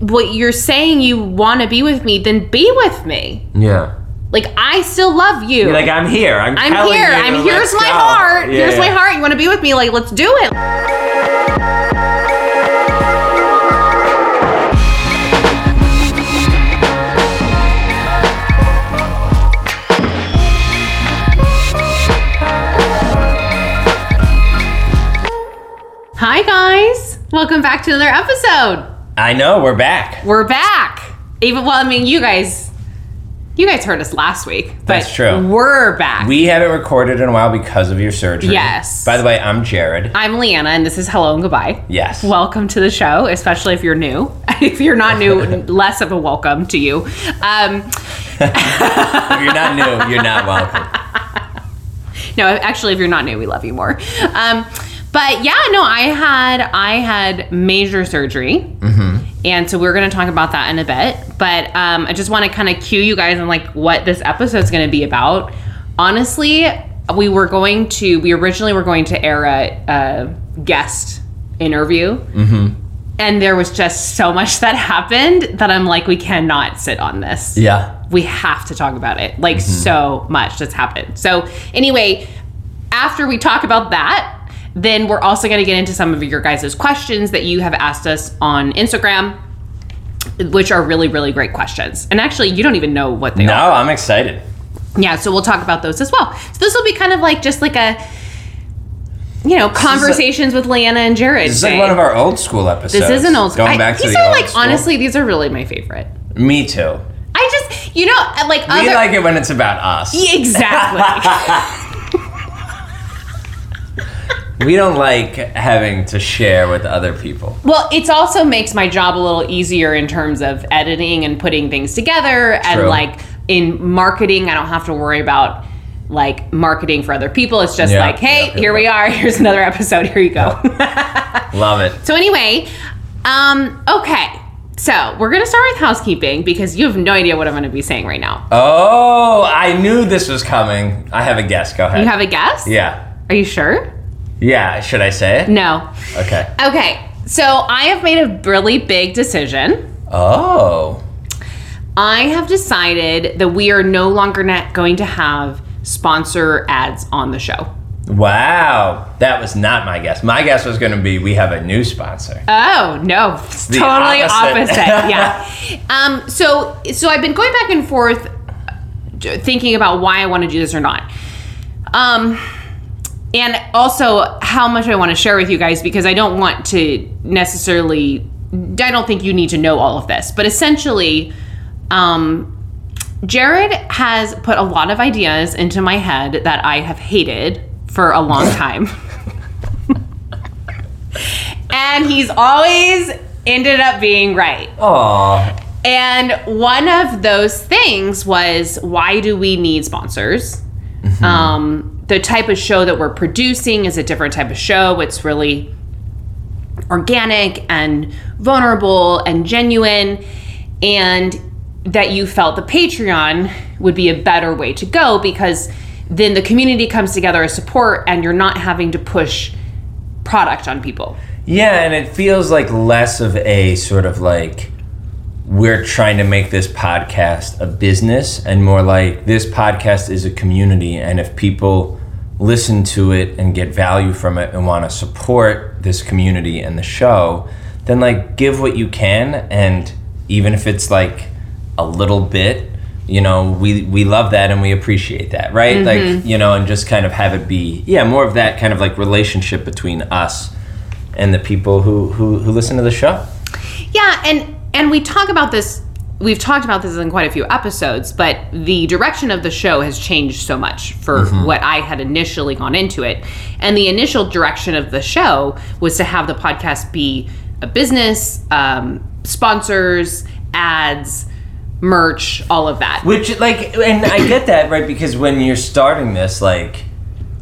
what you're saying you want to be with me, then be with me. Yeah. Like I still love you. You're like, I'm here. I'm, I'm here. I'm here. here's my go." heart. Yeah, here's my heart. You want to be with me? Like let's do it. Hi guys. Welcome back to another episode. I know, we're back. We're back. Even well, I mean, you guys, you guys heard us last week. But That's true. We're back. We haven't recorded in a while because of your surgery. Yes. By the way, I'm Jared. I'm Leanna, and this is Hello and Goodbye. Yes. Welcome to the show, especially if you're new. if you're not new, less of a welcome to you. Um, if you're not new, you're not welcome. no, actually, if you're not new, we love you more. Um, but yeah, no, I had I had major surgery, and so we're going to talk about that in a bit. But um, I just want to kind of cue you guys on like what this episode is going to be about. Honestly, we were going to we originally were going to air a, a guest interview. And there was just so much that happened that I'm like, we cannot sit on this Yeah. we have to talk about it. Like so much that's happened. So anyway, after we talk about that, then we're also going to get into some of your guys' questions that you have asked us on Instagram, which are really, really great questions. And actually, you don't even know what they No, are. No, I'm excited. Yeah, so we'll talk about those as well. So this will be kind of like just like a, you know, conversations with Leanna and Jared. This is like one of our old school episodes. This is an old school. Going I- back to these the are old like school. honestly, these are really my favorite. Me too. I just, you know, like We other like it when it's about us. exactly. We don't like having to share with other people. Well, it also makes my job a little easier in terms of editing and putting things together and like in marketing, I don't have to worry about like marketing for other people. It's just Yeah, like, hey, yeah, yeah, here we are. Here's another episode. Here you go. Love it. so anyway, um, okay. So we're gonna start with housekeeping because you have no idea what I'm gonna be saying right now. Oh, I knew this was coming. I have a guess. Go ahead. You have a guess? yeah. Are you sure? Yeah. Should I say it? No. Okay. Okay. So I have made a really big decision. Oh. I have decided that we are no longer not going to have sponsor ads on the show. Wow. That was not my guess. My guess was going to be we have a new sponsor. Oh no, the totally opposite. opposite. yeah. Um. So so I've been going back and forth, thinking about why I want to do this or not. Um. And also how much I want to share with you guys because I don't want to necessarily. I don't think you need to know all of this, but essentially, um, Jared has put a lot of ideas into my head that I have hated for a long time. and he's always ended up being right. Oh. And one of those things was why do we need sponsors? Um, the type of show that we're producing is a different type of show. It's really organic and vulnerable and genuine. And that you felt the Patreon would be a better way to go because then the community comes together as support and you're not having to push product on people. Yeah, and it feels like less of a sort of like we're trying to make this podcast a business and more like this podcast is a community and if people listen to it and get value from it and want to support this community and the show, then like give what you can and even if it's like a little bit, you know, we we love that and we appreciate that, right? Mm-hmm. Like, you know, and just kind of have it be yeah, more of that kind of like relationship between us and the people who who, who listen to the show. Yeah, and and we talk about this. We've talked about this in quite a few episodes, but the direction of the show has changed so much for what I had initially gone into it. And the initial direction of the show was to have the podcast be a business, um, sponsors, ads, merch, all of that. Which like and I get that, right? Because when you're starting this, like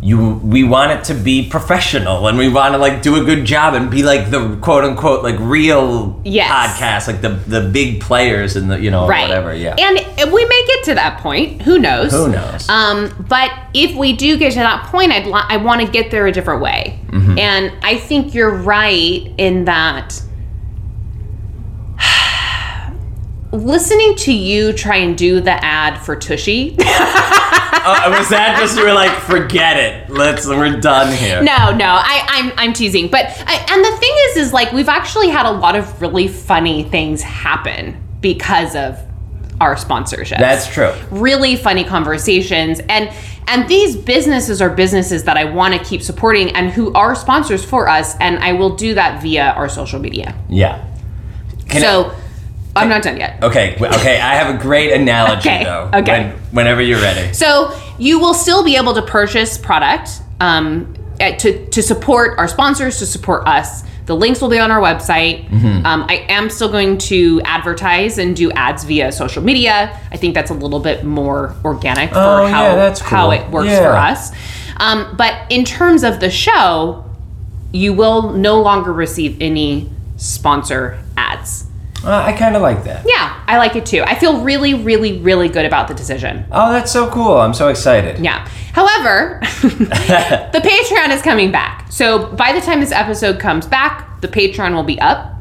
you we want it to be professional and we want to like do a good job and be like the quote unquote like real Yes. podcast, like the the big players and the you know right. whatever, yeah. And we may get to that point. Who knows? Who knows? Um, but if we do get to that point, I'd li- I want to get there a different way. And I think you're right in that listening to you try and do the ad for Tushy. Uh, was that just you were like, forget it. Let's we're done here. No, no, I, I'm I'm teasing. But I, and the thing is, is like we've actually had a lot of really funny things happen because of our sponsorships. That's true. Really funny conversations and and these businesses are businesses that I want to keep supporting and who are sponsors for us and I will do that via our social media. Yeah. Can so I'm not done yet. Okay, okay. I have a great analogy Okay, though. okay. When, whenever you're ready. So you will still be able to purchase product um, to to support our sponsors, to support us. The links will be on our website. Mm-hmm. Um, I am still going to advertise and do ads via social media. I think that's a little bit more organic for Oh, how yeah, that's how it works Yeah. for us. Um, but in terms of the show, you will no longer receive any sponsor. Uh, I kind of like that. Yeah, I like it too. I feel really, really, really good about the decision. Oh, that's so cool. I'm so excited. Yeah. However, the Patreon is coming back. So by the time this episode comes back, the Patreon will be up.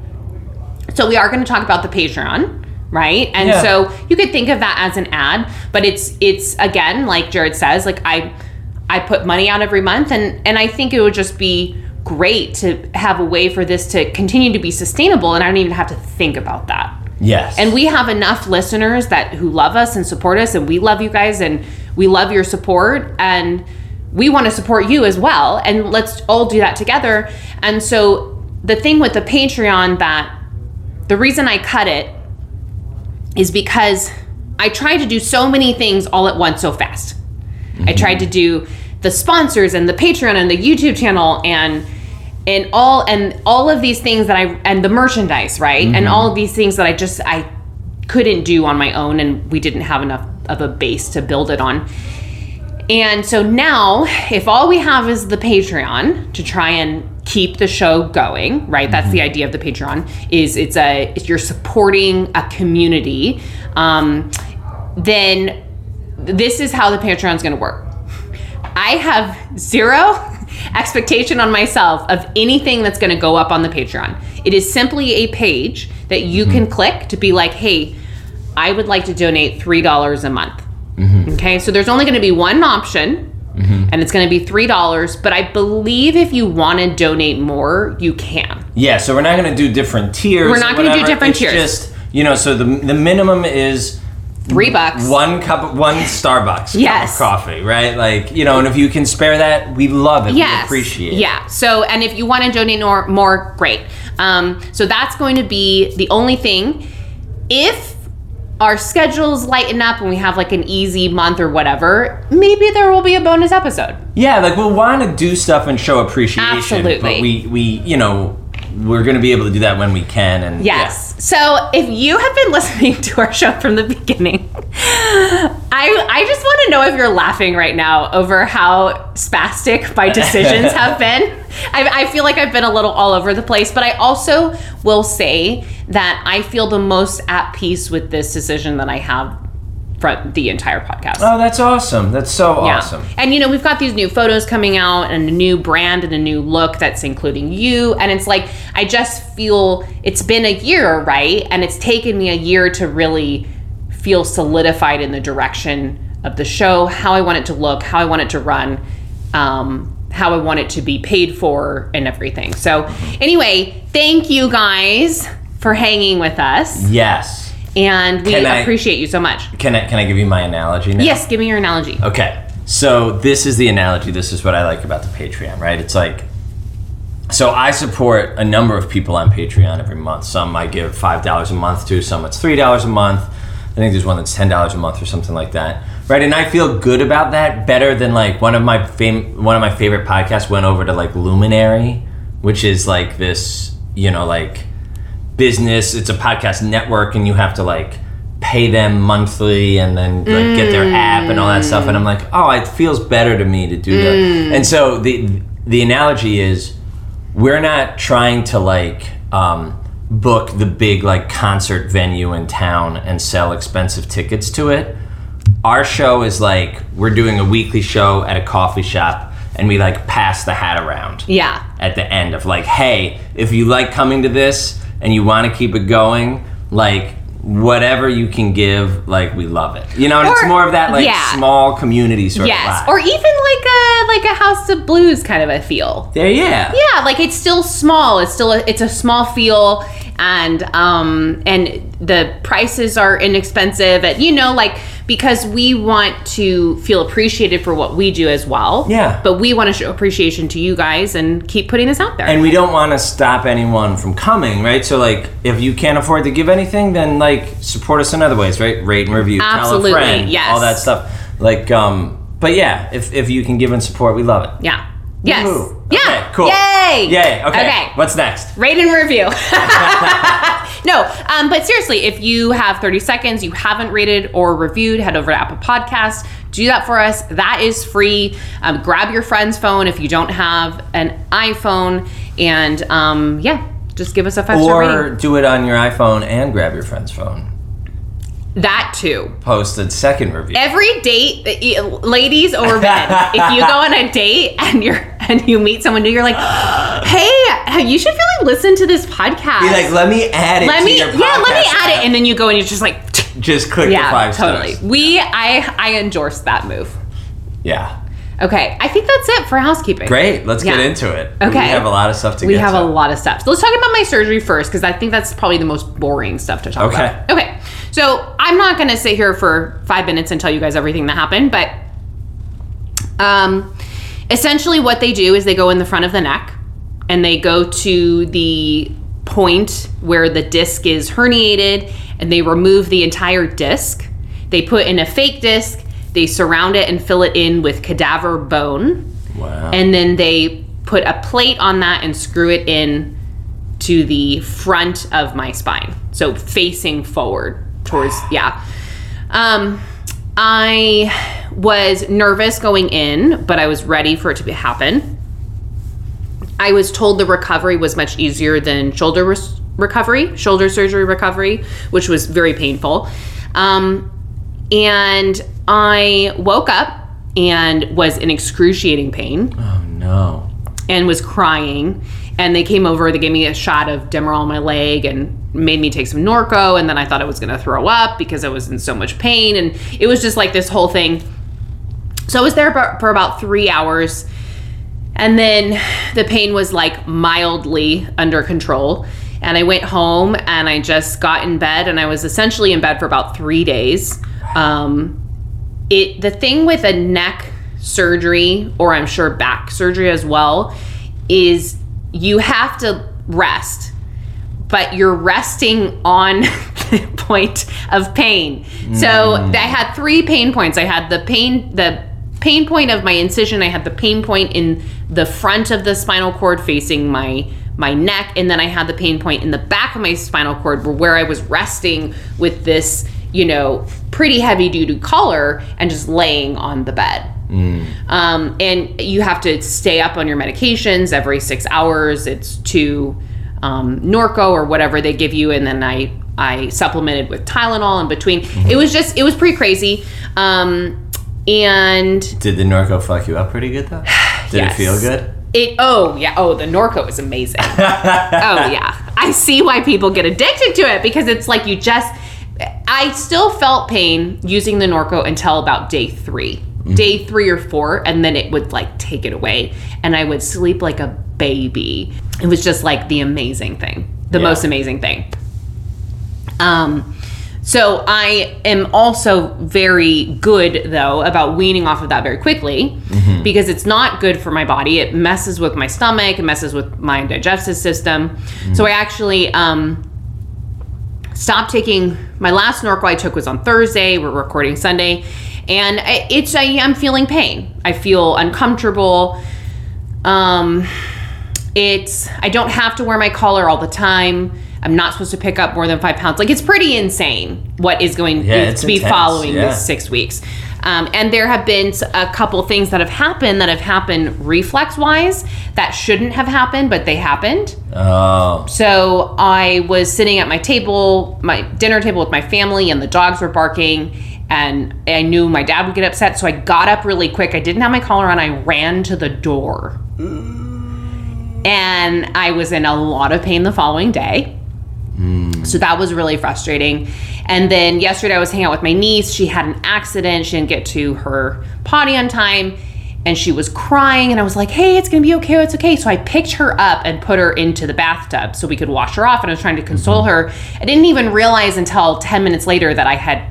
So we are going to talk about the Patreon, right? And Yeah. so you could think of that as an ad, but it's it's again like Jared says, like I I put money out every month and and I think it would just be great to have a way for this to continue to be sustainable and I don't even have to think about that. Yes. And we have enough listeners that who love us and support us, and we love you guys, and we love your support, and we want to support you as well. And let's all do that together. And so the thing with the Patreon that the reason I cut it is because I tried to do so many things all at once so fast. I mm-hmm. tried to do the sponsors and the Patreon and the YouTube channel and and all and all of these things that I and the merchandise, right? And all of these things that I just I couldn't do on my own and we didn't have enough of a base to build it on. And so now, if all we have is the Patreon to try and keep the show going, right? That's the idea of the Patreon. Is it's a if you're supporting a community, um, then this is how the Patreon is going to work. I have zero expectation on myself of anything that's going to go up on the Patreon. It is simply a page that you can hmm. click to be like, hey, I would like to donate $3 a month. Mm-hmm. Okay, so there's only going to be one option. Mm-hmm. And it's going to be three dollars, but I believe if you want to donate more, you can. yeah. So we're not going to do different tiers. We're not gonna do different It's tiers. Just you know, so the the minimum is Three bucks. one cup, one Starbucks Yes. cup of coffee, right? Like you know, and if you can spare that, we love it. yes. We appreciate. it. Yeah. So, and if you want to donate more, more great. Um, so that's going to be the only thing. If our schedules lighten up and we have like an easy month or whatever, maybe there will be a bonus episode. Yeah, like we'll want to do stuff and show appreciation. Absolutely. But we we you know we're going to be able to do that when we can. And Yes. So if you have been listening to our show from the beginning, I I just want to know if you're laughing right now over how spastic my decisions have been. I, I feel like I've been a little all over the place, but I also will say that I feel the most at peace with this decision that I have the entire podcast. Oh, that's awesome. That's so Yeah. awesome. And you know, we've got these new photos coming out and a new brand and a new look that's including you. And it's like, I just feel it's been a year, right? And it's taken me a year to really feel solidified in the direction of the show, how I want it to look, how I want it to run, um, how I want it to be paid for, and everything. So, anyway, thank you guys for hanging with us. Yes. And we Can I- appreciate you so much. Can I can I give you my analogy now? Yes, give me your analogy. Okay. So this is the analogy. This is what I like about the Patreon, right? It's like so I support a number of people on Patreon every month. Some I give five dollars a month to, some it's three dollars a month. I think there's one that's ten dollars a month or something like that. Right? And I feel good about that better than like one of my fam- one of my favorite podcasts went over to like Luminary, which is like this, you know, like business. It's a podcast network, and you have to like pay them monthly and then like get their app and all that stuff. And I'm like, oh, it feels better to me to do that. And so the the analogy is, we're not trying to like um, book the big like concert venue in town and sell expensive tickets to it. Our show is like we're doing a weekly show at a coffee shop, and we like pass the hat around Yeah. at the end of like, hey, if you like coming to this and you want to keep it going, like whatever you can give, like we love it. You know, and it's more of that like yeah. small community sort of Yes, vibe. or even like a like a House of Blues kind of a feel. there, yeah. Yeah, like it's still small. It's still a, it's a small feel, and um and the prices are inexpensive. And you know, like because we want to feel appreciated for what we do as well. Yeah. But we want to show appreciation to you guys and keep putting this out there. And we don't want to stop anyone from coming, right? So, like, if you can't afford to give anything, then like support us in other ways, right? Rate and review, Absolutely, tell a friend, yes. all that stuff. Like, um, but yeah, if if you can give and support, we love it. yeah. Yes. Woohoo. Yeah. Okay, cool. Yay. Yay. Okay. Okay. What's next? Rate and review. no, um, but seriously, if you have 30 seconds, you haven't rated or reviewed, head over to Apple Podcasts. Do that for us. That is free. Um, grab your friend's phone if you don't have an iPhone, and um, yeah, just give us a five star rating. Or do it on your iPhone and grab your friend's phone. That too. Posted second review. Every date, ladies or men, if you go on a date and you're and you meet someone new, you're like, "Hey, you should really listen to this podcast." Be like, let me add it let to me, yeah, let me add app." it, and then you go and you're just like, Just click the five totally. stars. We, I, I endorse that move. Yeah. Okay, I think that's it for housekeeping. Great. Let's get into it. Okay. We have a lot of stuff to get. We have to. a lot of stuff. So let's talk about my surgery first, because I think that's probably the most boring stuff to talk Okay. about. Okay. Okay. So I'm not going to sit here for five minutes and tell you guys everything that happened, but um, essentially what they do is they go in the front of the neck and they go to the point where the disc is herniated and they remove the entire disc. They put in a fake disc, they surround it and fill it in with cadaver bone Wow. and then they put a plate on that and screw it in to the front of my spine so facing forward towards yeah um i was nervous going in but i was ready for it to happen i was told the recovery was much easier than shoulder recovery shoulder surgery recovery which was very painful um and i woke up and was in excruciating pain oh no. and was crying. And they came over, they gave me a shot of Demerol on my leg and made me take some Norco. And then I thought I was to throw up because I was in so much pain. And it was just like this whole thing. So I was there for, for about three hours. And then the pain was like mildly under control. And I went home and I just got in bed and I was essentially in bed for about three days. Um, it the thing with a neck surgery or I'm sure back surgery as well is you have to rest but you're resting on the point of pain. So I had three pain points. I had the pain the pain point of my incision, I had the pain point in the front of the spinal cord facing my my neck and then I had the pain point in the back of my spinal cord where, I was resting with this, you know, pretty heavy duty collar and just laying on the bed. Um, and you have to stay up on your medications every six hours. It's to um, Norco or whatever they give you, and then I I supplemented with Tylenol in between. It was just it was pretty crazy. Um, and Did the Norco fuck you up pretty good though? Did Yes. it feel good? it oh yeah oh the Norco is amazing. oh yeah, I see why people get addicted to it because it's like you just. I still felt pain using the Norco until about day 3 day three or four, and then it would like take it away, and I would sleep like a baby. It was just like the amazing thing, the Yeah. most amazing thing. Um, so I am also very good though about weaning off of that very quickly because it's not good for my body. It messes with my stomach, it messes with my digestive system. So I actually um, stopped taking my last Norco I took was on Thursday. We're recording Sunday, and it's I am feeling pain. I feel uncomfortable. Um, it's I don't have to wear my collar all the time. I'm not supposed to pick up more than five pounds. Like it's pretty insane what is going Yeah, to it's be intense, following yeah. this six weeks. Um, and there have been a couple things that have happened that have happened reflex wise that shouldn't have happened, but they happened. Oh. So I was sitting at my table, my dinner table with my family, and the dogs were barking. And I knew my dad would get upset, so I got up really quick. I didn't have my collar on. I ran to the door. And I was in a lot of pain the following day. Mm. So that was really frustrating. And then yesterday I was hanging out with my niece. She had an accident. She didn't get to her potty on time and she was crying and I was like, "Hey, it's going to be okay. It's okay." So I picked her up and put her into the bathtub so we could wash her off and I was trying to console mm-hmm. her. I didn't even realize until 10 minutes later that I had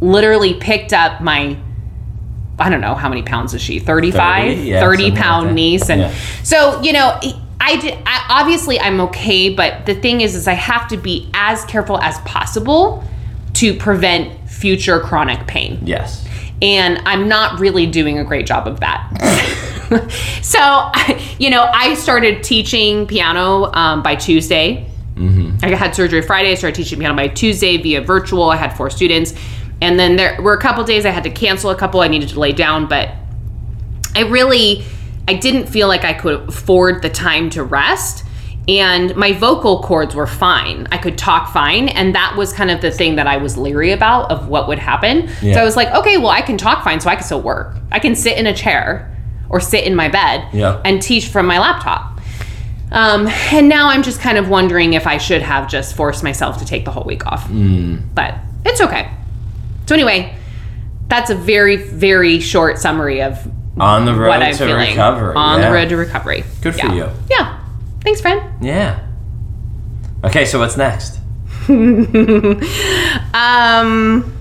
literally picked up my I don't know how many pounds is she? 35, 30, yeah, 30 something like niece and Yeah. so, you know, I, did, I obviously I'm okay, but the thing is is I have to be as careful as possible to prevent future chronic pain Yes. and I'm not really doing a great job of that. so, you know, I started teaching piano um, by Tuesday. I had surgery Friday. I started teaching piano by Tuesday via virtual. I had four students, and then there were a couple days I had to cancel a couple. I needed to lay down, but I really I didn't feel like I could afford the time to rest and my vocal cords were fine. I could talk fine and that was kind of the thing that I was leery about of what would happen. So I was like, okay, well I can talk fine so I can still work. I can sit in a chair or sit in my bed Yeah. and teach from my laptop. Um, and now I'm just kind of wondering if I should have just forced myself to take the whole week off. But it's okay. So anyway, that's a very very short summary of On the road what I'm to feeling recovery. on yeah. the road to recovery. Good for Yeah. you. Yeah. Thanks, friend. Yeah. Okay, so what's next? Um,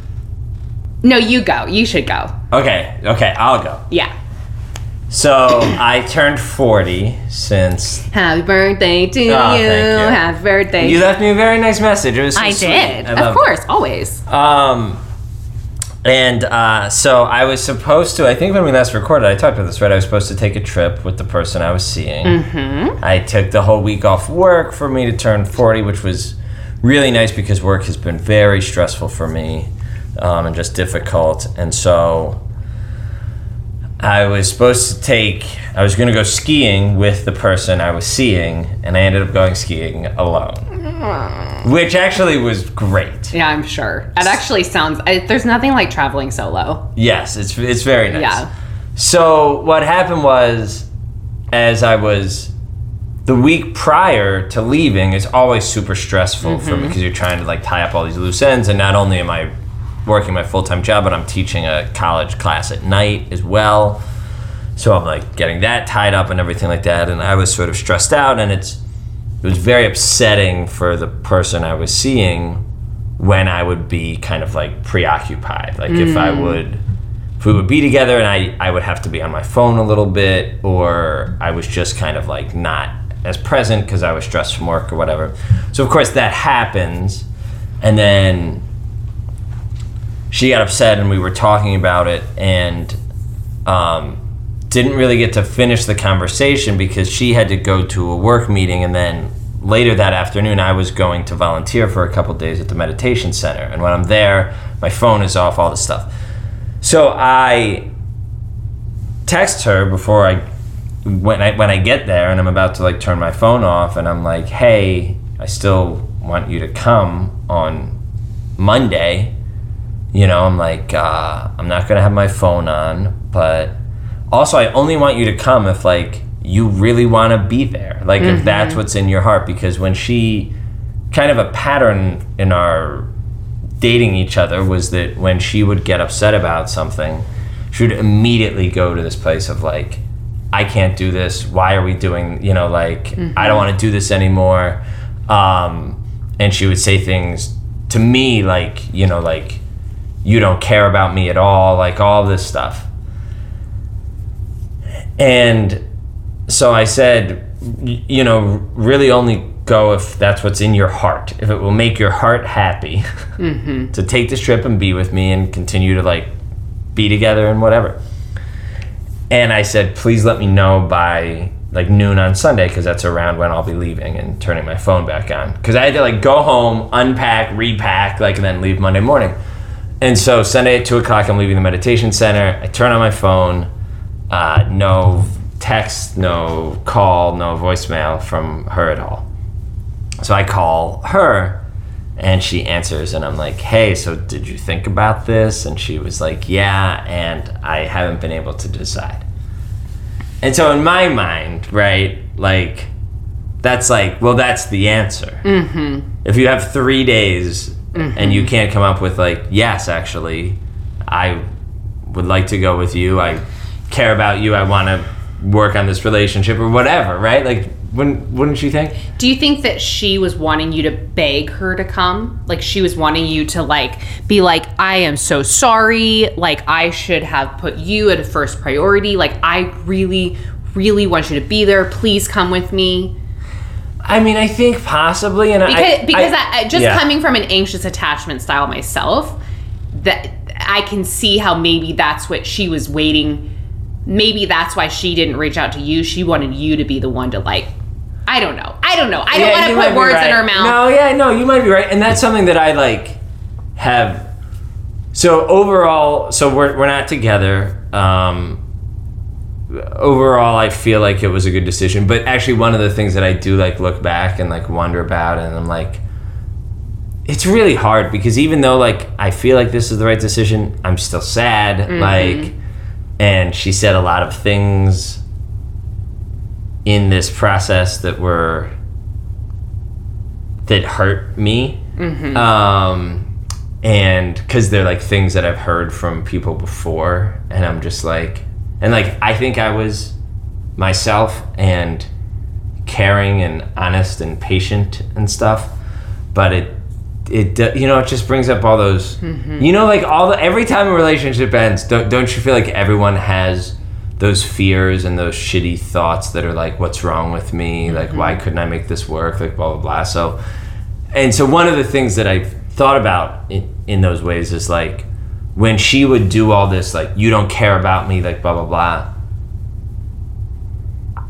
no, you go. You should go. Okay, okay, I'll go. Yeah. So I turned 40 since Happy birthday to you. Oh, thank you. Happy birthday. you left me a very nice message. It was so I sweet. did. I of love it. course, always. Um, and uh, so I was supposed to. I think when we last recorded, I talked about this, right? I was supposed to take a trip with the person I was seeing. Mm-hmm. I took the whole week off work for me to turn forty, which was really nice because work has been very stressful for me um, and just difficult. And so I was supposed to take. I was going to go skiing with the person I was seeing, and I ended up going skiing alone, which actually was great. Yeah, I'm sure. It actually sounds. I, there's nothing like traveling solo. Yes, it's it's very nice. Yeah. So what happened was, as I was, the week prior to leaving is always super stressful for Mm-hmm. me because you're trying to like tie up all these loose ends, and not only am I working my full time job, but I'm teaching a college class at night as well. So I'm like getting that tied up and everything like that, and I was sort of stressed out, and it's it was very upsetting for the person I was seeing when I would be kind of like preoccupied. Like if I would, if we would be together and I, I would have to be on my phone a little bit, or I was just kind of like not as present because I was stressed from work or whatever. So, of course, that happens. And then she got upset and we were talking about it and um, didn't really get to finish the conversation because she had to go to a work meeting and then later that afternoon I was going to volunteer for a couple days at the meditation center. And when I'm there my phone is off all this stuff. So I text her before I when I when I get there and I'm about to like turn my phone off and I'm like hey I still want you to come on Monday. You know i'm like uh, i'm not gonna have my phone on but also i only want you to come if like you really want to be there. Like if that's what's in your heart because when she kind of a pattern in our dating each other was that when she would get upset about something she would immediately go to this place of like i can't do this. Why are we doing you know like i don't want to do this anymore. Um, and she would say things to me like you know like you don't care about me at all, like all this stuff. And so I said, you know, really only go if that's what's in your heart, if it will make your heart happy mm-hmm. to take this trip and be with me and continue to like be together and whatever. And I said, please let me know by like noon on Sunday because that's around when I'll be leaving and turning my phone back on. Because I had to like go home, unpack, repack, like, and then leave Monday morning. And so Sunday at two o'clock, I'm leaving the meditation center. I turn on my phone, uh, no text, no call, no voicemail from her at all. So I call her, and she answers, and I'm like, "Hey, so did you think about this?" And she was like, "Yeah," and I haven't been able to decide. And so in my mind, right, like that's like, well, that's the answer. Mm-hmm. If you have three days and you can't come up with like yes actually i would like to go with you i care about you i want to work on this relationship or whatever right like wouldn't wouldn't you think Do you think that she was wanting you to beg her to come? Like she was wanting you to like be like, I am so sorry. Like I should have put you at a first priority. Like I really, really want you to be there. Please come with me. i mean i think possibly and Because I, because I, I, just yeah. coming from an anxious attachment style myself, that I can see how maybe that's what she was waiting. Maybe that's why she didn't reach out to you. She wanted you to be the one to like. I don't know. I don't know. I don't Yeah, want to put words right. in her mouth. No, yeah, no, you might be right, and that's something that I like have. So overall, so we're we're not together. Um, overall, I feel like it was a good decision. But actually, one of the things that I do like look back and like wonder about, and I'm like, it's really hard because even though like I feel like this is the right decision, I'm still sad. Mm-hmm. Like, and she said a lot of things in this process that were that hurt me. Um and because they're like things that i've heard from people before. And i'm just like and like i think i was myself and caring and honest and patient and stuff. But it it you know it just brings up all those mm-hmm. you know like all the every time a relationship ends don't, don't you feel like everyone has those fears and those shitty thoughts that are like what's wrong with me? Like why mm-hmm. couldn't i make this work? Like blah blah blah. So and so one of the things that i've thought about in, in those ways is like when she would do all this like you don't care about me like blah blah blah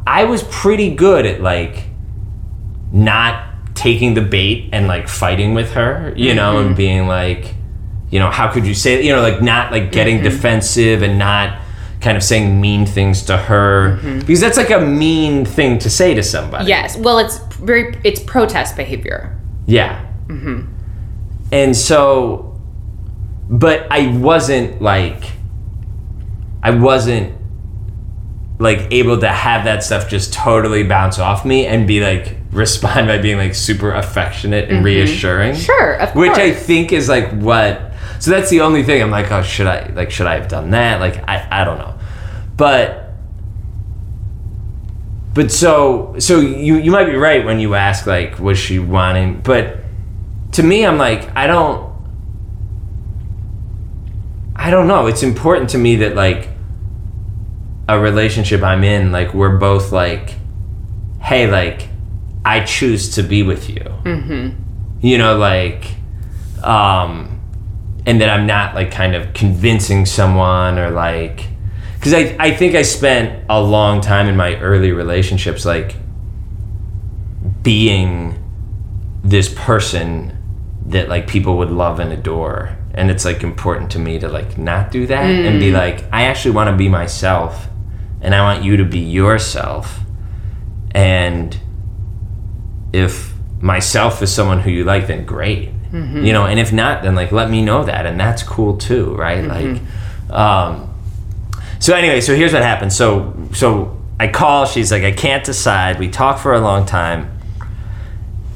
i was pretty good at like not taking the bait and like fighting with her you know and mm-hmm. being like you know how could you say you know like not like getting mm-hmm. defensive and not kind of saying mean things to her mm-hmm. because that's like a mean thing to say to somebody Yes. Well, it's very it's protest behavior. yeah. And so, but I wasn't like, I wasn't like able to have that stuff just totally bounce off me and be like, respond by being like super affectionate and mm-hmm. reassuring. Sure, of Which I think is like what, so that's the only thing I'm like, oh, should I, like, should I have done that? Like, I, I don't know. But, but so so you you might be right when you ask like was she wanting but to me i'm like i don't i don't know it's important to me that like a relationship i'm in like we're both like hey like i choose to be with you. Mm-hmm. you know like um and that i'm not like kind of convincing someone or like because I, I think i spent a long time in my early relationships like being this person that like people would love and adore. And it's like important to me to like not do that and be like i actually want to be myself and i want you to be yourself. And if myself is someone who you like then great. You know and if not then like let me know that. And that's cool too right? Like um so anyway so here's what happened. So so i call. She's like i can't decide. We talk for a long time.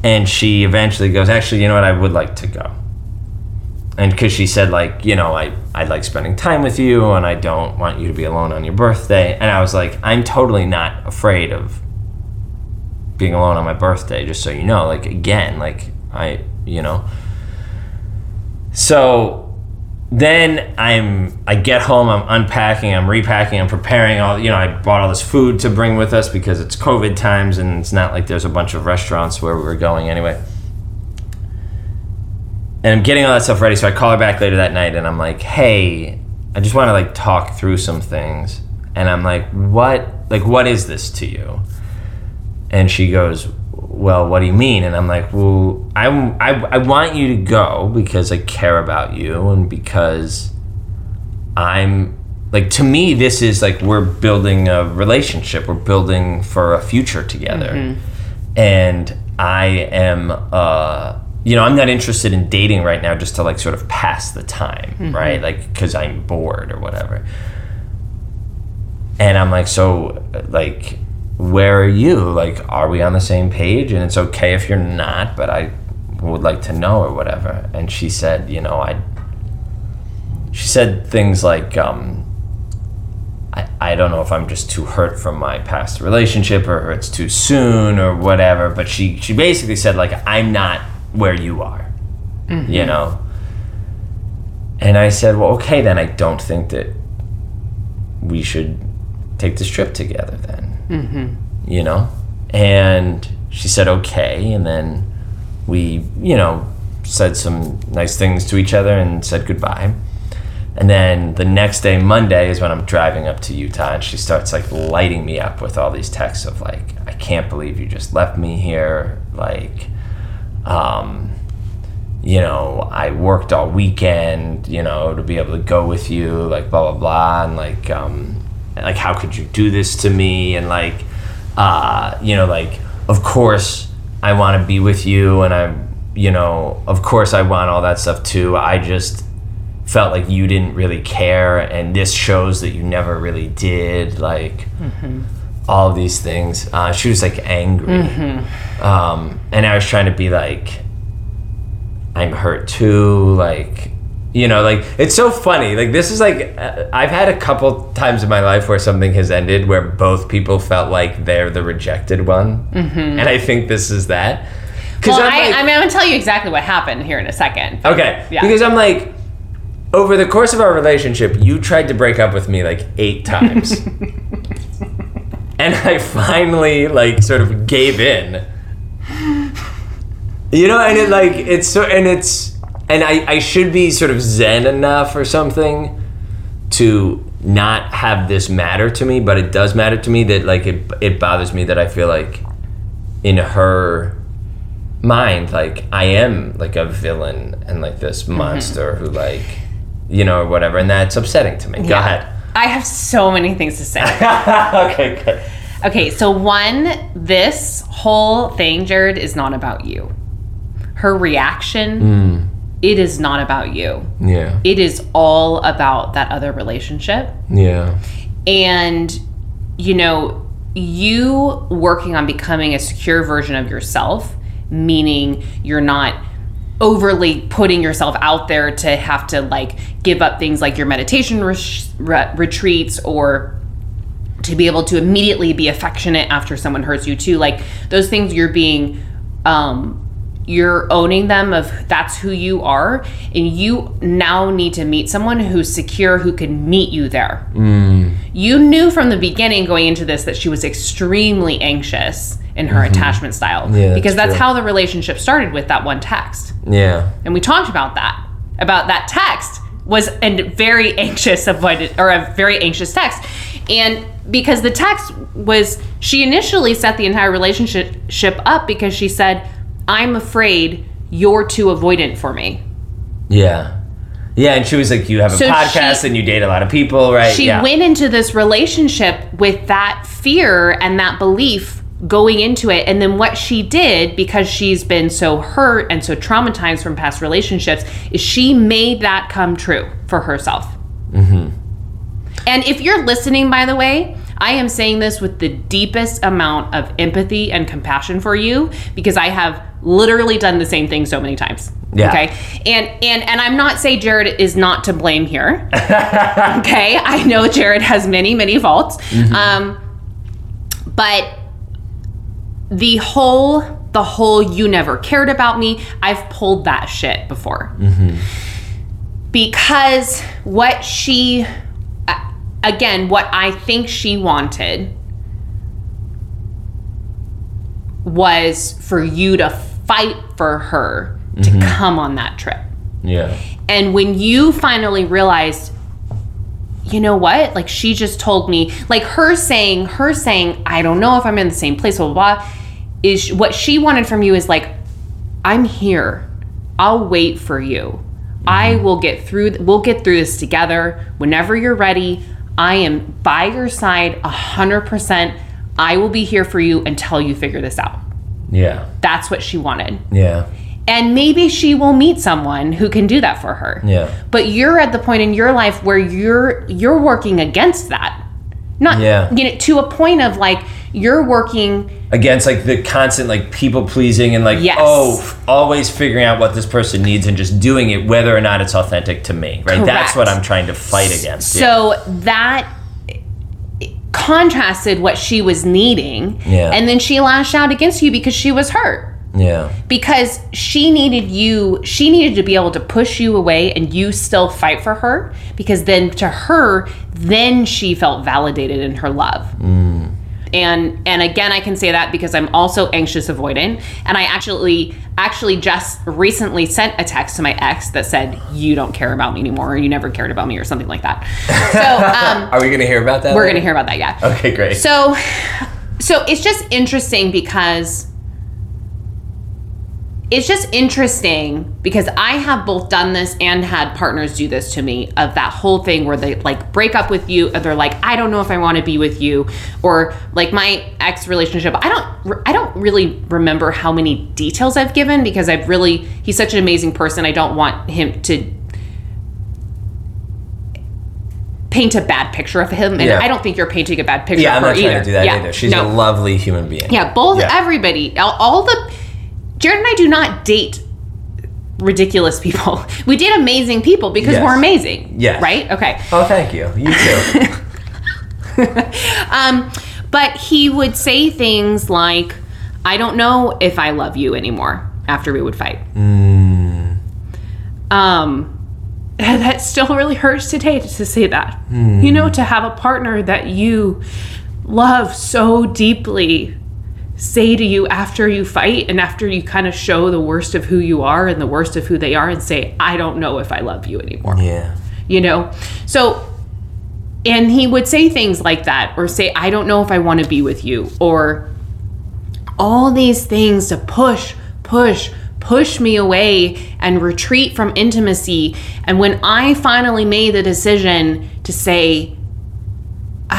And she eventually goes actually you know what? I would like to go and because she said like you know I, I like spending time with you and i don't want you to be alone on your birthday. And i was like i'm totally not afraid of being alone on my birthday just so you know like again like i you know. So then i'm i get home i'm unpacking i'm repacking i'm preparing all you know i bought all this food to bring with us because it's covid times and it's not like there's a bunch of restaurants where we were going anyway and i'm getting all that stuff ready so i call her back later that night and i'm like hey i just want to like talk through some things. And i'm like what like what is this to you? And she goes well what do you mean? And i'm like well I, I, I want you to go because i care about you and because i'm like to me this is like we're building a relationship. We're building for a future together. And i am uh you know i'm not interested in dating right now just to like sort of pass the time right like because i'm bored or whatever and i'm like so like where are you like are we on the same page and it's okay if you're not but i would like to know or whatever. And she said, you know, I. She said things like, um, I, I don't know if I'm just too hurt from my past relationship or it's too soon or whatever, but she, she basically said, like, I'm not where you are, mm-hmm. you know? And I said, well, okay, then I don't think that we should take this trip together then, mm-hmm. you know? And she said, okay. And then we, you know, said some nice things to each other and said goodbye. And then the next day, Monday, is when I'm driving up to Utah, and she starts like lighting me up with all these texts of like, I can't believe you just left me here. Like, um, you know, I worked all weekend, you know, to be able to go with you, like blah blah blah, and like, um, like how could you do this to me? And like, uh, you know, like of course I want to be with you, and I'm, you know, of course I want all that stuff too. I just felt like you didn't really care, and this shows that you never really did. Like all of these things. Uh, she was like angry, um, and I was trying to be like. I'm hurt too. Like, you know, like it's so funny. Like this is like uh, I've had a couple times in my life where something has ended where both people felt like they're the rejected one, and I think this is that. Well, I'm I, like- I'm going to tell you exactly what happened here in a second. Okay. Yeah. Because I'm like, over the course of our relationship, you tried to break up with me like eight times. and I finally like sort of gave in. You know, and it like it's so and it's and I, I should be sort of zen enough or something to not have this matter to me, but it does matter to me that like it it bothers me that I feel like in her mind like I am like a villain and like this Mm-hmm. monster who like you know or whatever and that's upsetting to me. Go ahead. I have so many things to say. okay, good. Okay, so one, this whole thing, Jared, is not about you. Her reaction, mm. it is not about you. Yeah. It is all about that other relationship. Yeah. And, you know, you working on becoming a secure version of yourself, meaning you're not overly putting yourself out there to have to like give up things like your meditation re- retreats or to be able to immediately be affectionate after someone hurts you too. Like those things you're being um you're owning them of that's who you are and you now need to meet someone who's secure who can meet you there. You knew from the beginning going into this that she was extremely anxious in her attachment style Yeah, because that's how the relationship started with that one text. Yeah. and we talked about that about that text was a very anxious of what it, or a very anxious text. And because the text was she initially set the entire relationship up because she said i'm afraid you're too avoidant for me Yeah. Yeah, and she was like, "You have a So podcast she- and you date a lot of people, right?" she yeah. went into this relationship with that fear and that belief going into it and then what she did because she's been so hurt and so traumatized from past relationships is she made that come true for herself mm-hmm. And if you're listening by the way i am saying this with the deepest amount of empathy and compassion for you because i have literally done the same thing so many times Yeah. okay? And and and i'm not saying jared is not to blame here okay? I know jared has many many faults. Um but the whole the whole you never cared about me i've pulled that shit before. Because what she again what i think she wanted was for you to fight for her to mm-hmm. come on that trip yeah. and when you finally realized, you know what? Like she just told me, like her saying, her saying, I don't know if I'm in the same place, blah, blah, blah, is what she wanted from you is like, I'm here. I'll wait for you. I mm-hmm. will get through, we'll get through this together. Whenever you're ready, I am by your side 100%. I will be here for you until you figure this out. Yeah. That's what she wanted. Yeah. And maybe she will meet someone who can do that for her. Yeah. But you're at the point in your life where you're you're working against that. Not Yeah. you know to a point of like you're working against like the constant like people pleasing and like Yes. oh always figuring out what this person needs and just doing it whether or not it's authentic to me right that's what i'm trying to fight against yeah. So that contrasted what she was needing. Yeah. And then she lashed out against you because she was hurt. yeah Because she needed you, she needed to be able to push you away and you still fight for her. Because then to her, then she felt validated in her love. Mm. And and again, I can say that because I'm also anxious avoidant, and I actually actually just recently sent a text to my ex that said, "You don't care about me anymore, or you never cared about me, or something like that." So um, are we gonna hear about that we're later? gonna hear about that, yeah. okay great So, so it's just interesting because it's just interesting because I have both done this and had partners do this to me of that whole thing where they like break up with you and they're like I don't know if I want to be with you or like my ex relationship I don't I don't really remember how many details I've given because I've really he's such an amazing person I don't want him to paint a bad picture of him and Yeah. I don't think you're painting a bad picture yeah i'm of her not trying either to do that Yeah. either she's No. a lovely human being Yeah, both Yeah. everybody, all, all the Jared and I do not date ridiculous people. We date amazing people because Yes. we're amazing. Yes. Right? Okay. oh thank you you too Um, but he would say things like, "I don't know if I love you anymore." After we would fight. Um, that still really hurts today to say that. You know, to have a partner that you love so deeply say to you after you fight and after you kind of show the worst of who you are and the worst of who they are and say, I don't know if I love you anymore. yeah You know? So, and he would say things like that or say, I don't know if I want to be with you or all these things to push, push, push me away and retreat from intimacy. And when I finally made the decision to say,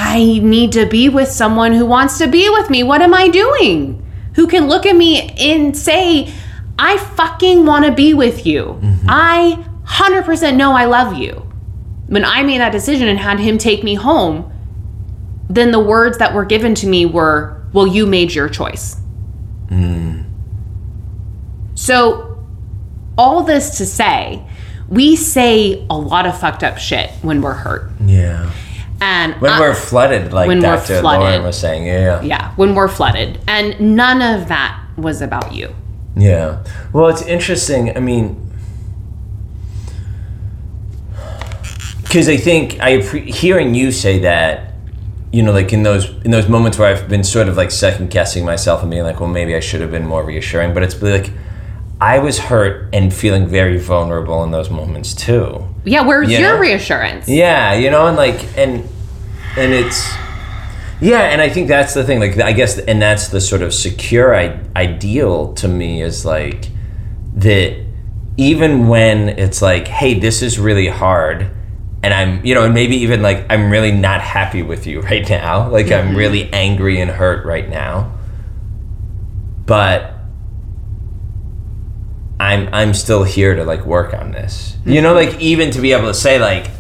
I need to be with someone who wants to be with me, what am I doing? Who can look at me and say, I fucking want to be with you. Mm-hmm. I 100% know I love you. When I made that decision and had him take me home, then the words that were given to me were, Well, you made your choice. Mm. So, all this to say, we say a lot of fucked up shit when we're hurt. yeah And when we're flooded like when we're dr flooded. lauren was saying yeah yeah, when we're flooded. And none of that was about you. Yeah. Well, it's interesting. I mean, because I think I hearing you say that, you know, like in those in those moments where I've been sort of like second guessing myself and being like, well, maybe I should have been more reassuring. But it's like I was hurt and feeling very vulnerable in those moments too. Yeah, where's You your know? reassurance? Yeah, you know, and like, and and it's yeah, and I think that's the thing. Like, I guess, and that's the sort of secure I- ideal to me is like that. Even when it's like, hey, this is really hard, and I'm, you know, and maybe even like I'm really not happy with you right now. Like, I'm mm-hmm. really angry and hurt right now, but I'm I'm still here to like work on this. You know, like even to be able to say like,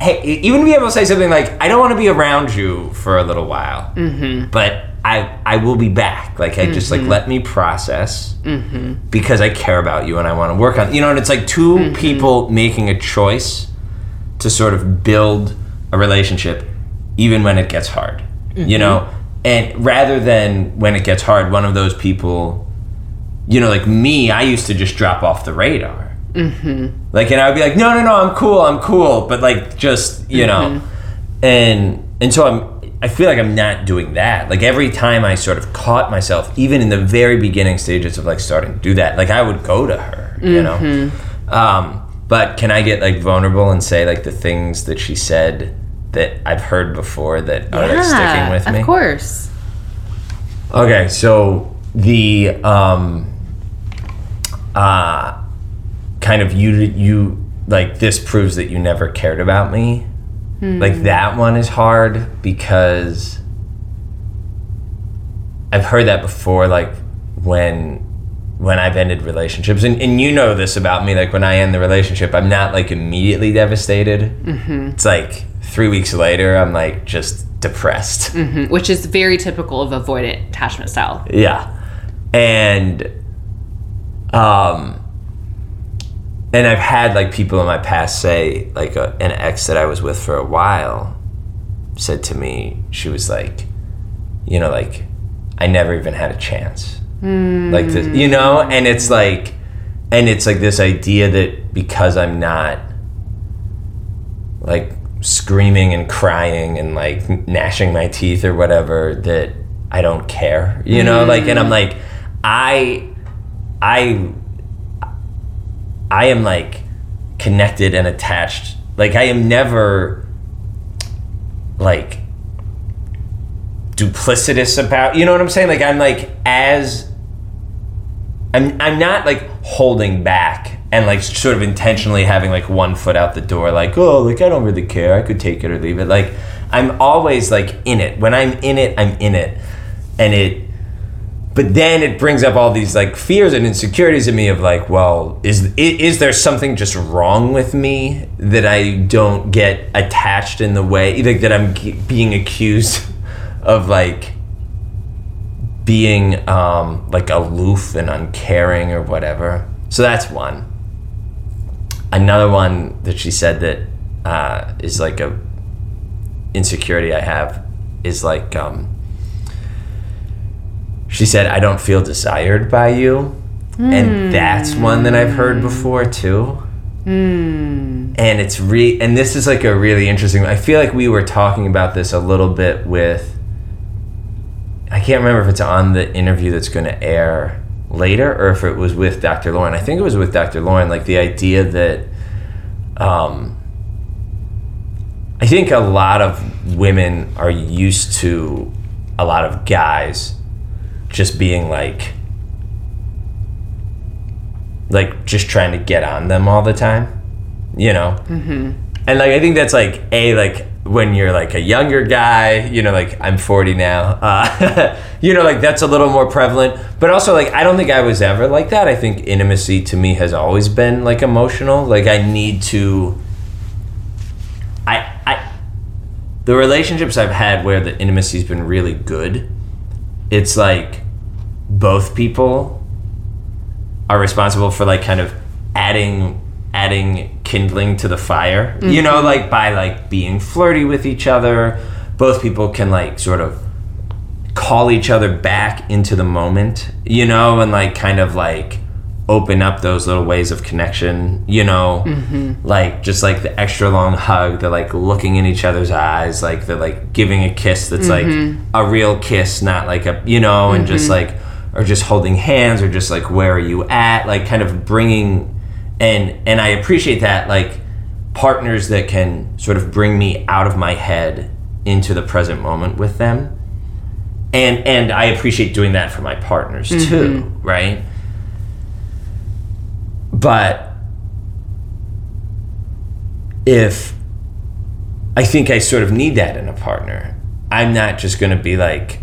hey, even to be able to say something like, I don't want to be around you for a little while, mm-hmm. but I I will be back. Like I just like mm-hmm. let me process mm-hmm. because I care about you and I want to work on. You know, and it's like 2 mm-hmm. people making a choice to sort of build a relationship, even when it gets hard. You know, and rather than when it gets hard, one of those people you know, like me, I used to just drop off the radar. Mm-hmm. Like, and I would be like, no, no, no, I'm cool, I'm cool, but like, just you know, and and so I'm. I feel like I'm not doing that. Like every time I sort of caught myself, even in the very beginning stages of like starting to do that, like I would go to her, you know. Um, but can I get like vulnerable and say like the things that she said that I've heard before that are like sticking with me? Of course. Okay, so the um uh kind of you you like this proves that you never cared about me. Like that one is hard because I've heard that before like when when I've ended relationships and, and you know this about me like when I end the relationship I'm not like immediately devastated. It's like three weeks later, I'm like just depressed. Mhm, Which is very typical of avoidant attachment style. Yeah. And um and I've had like people in my past say like a, an ex that I was with for a while said to me she was like you know like I never even had a chance. Like this, you know, and it's like and it's like this idea that because I'm not like screaming and crying and like gnashing my teeth or whatever that I don't care, you know, like and I'm like I I I am like connected and attached. Like I am never like duplicitous about, you know what I'm saying? Like I'm like as I'm I'm not like holding back and like sort of intentionally having like one foot out the door like oh like I don't really care I could take it or leave it like I'm always like in it when I'm in it I'm in it and it but then it brings up all these like fears and insecurities in me of like well is is there something just wrong with me that I don't get attached in the way like that I'm being accused of like being um, like aloof and uncaring or whatever. So that's one. Another one that she said that uh, is like a insecurity I have is like um, she said I don't feel desired by you, and that's one that I've heard before too. And it's re and this is like a really interesting. I feel like we were talking about this a little bit with I can't remember if it's on the interview that's going to air later or if it was with Dr. Lauren. I think it was with Dr. Lauren. Like the idea that, um, I think a lot of women are used to a lot of guys just being like, like just trying to get on them all the time, you know? Mm-hmm. And like, I think that's like, A, like, when you're like a younger guy, you know, like I'm 40 now, uh, you know, like that's a little more prevalent. But also, like, I don't think I was ever like that. I think intimacy to me has always been like emotional. Like, I need to, I, I, the relationships I've had where the intimacy's been really good, it's like both people are responsible for like kind of adding adding kindling to the fire. You know mm-hmm. like by like being flirty with each other. Both people can like sort of call each other back into the moment you know and like kind of like open up those little ways of connection you know? Mm-hmm. Like just like the extra long hug the like looking in each other's eyes like the like giving a kiss that's like mm-hmm. a real kiss not like a you know and just like or just holding hands or just like where are you at? Like kind of bringing and and I appreciate that like partners that can sort of bring me out of my head into the present moment with them. And and I appreciate doing that for my partners too mm-hmm. right? But if I think I sort of need that in a partner I'm not just going to be like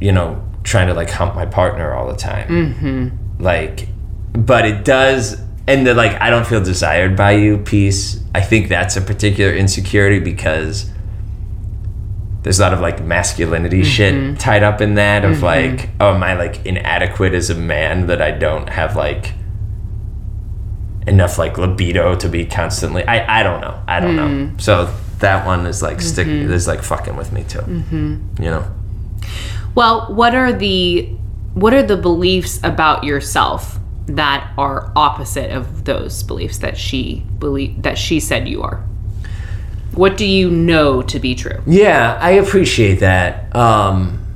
you know trying to like hump my partner all the time. Mm-hmm. like but it does and the like i don't feel desired by you piece. I think that's a particular insecurity because there's a lot of like masculinity mm-hmm. shit tied up in that of mm-hmm. like oh am i like inadequate as a man that i don't have like enough like libido to be constantly i i don't know. I don't know. Mm. So that one is like stick mm-hmm. is like fucking with me too. You know Well, what are the what are the beliefs about yourself that are opposite of those beliefs that she believe that she said you are? What do you know to be true? Yeah, I appreciate that. Um,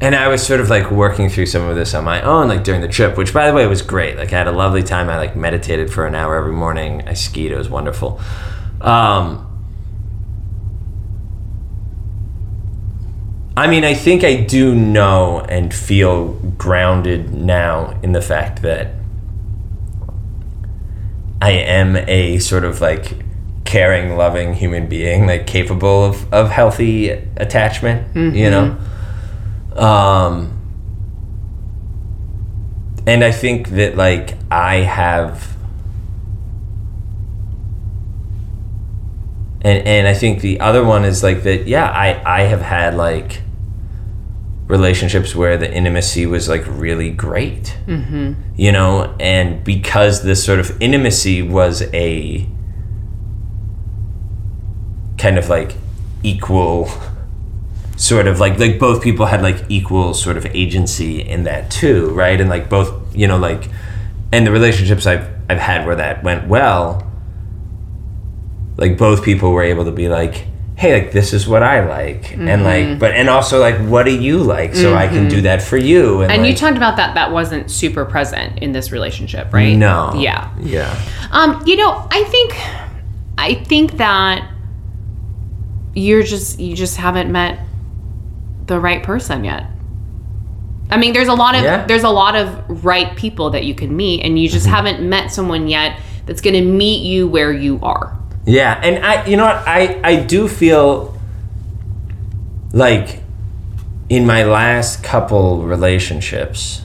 and I was sort of like working through some of this on my own, like during the trip, which by the way was great. Like I had a lovely time. I like meditated for an hour every morning. I skied. It was wonderful. Um, I mean, I think I do know and feel grounded now in the fact that I am a sort of like caring, loving human being, like capable of, of healthy attachment, you know? Um, and I think that like I have and and I think the other one is like that. Yeah, I I have had like relationships where the intimacy was like really great. Mm-hmm. You know, and because this sort of intimacy was a kind of like equal sort of like like both people had like equal sort of agency in that too right and like both you know like and the relationships i've i've had where that went well like both people were able to be like hey like this is what i like mm-hmm. and like but and also like what do you like so mm-hmm. i can do mm-hmm. that for you and, and like, you talked about that that wasn't super present in this relationship right no yeah yeah um you know i think i think that you're just you just haven't met the right person yet. I mean, there's a lot of yeah. there's a lot of right people that you can meet, and you just mm-hmm. haven't met someone yet that's going to meet you where you are. Yeah, and I, you know what, I I do feel like in my last couple relationships,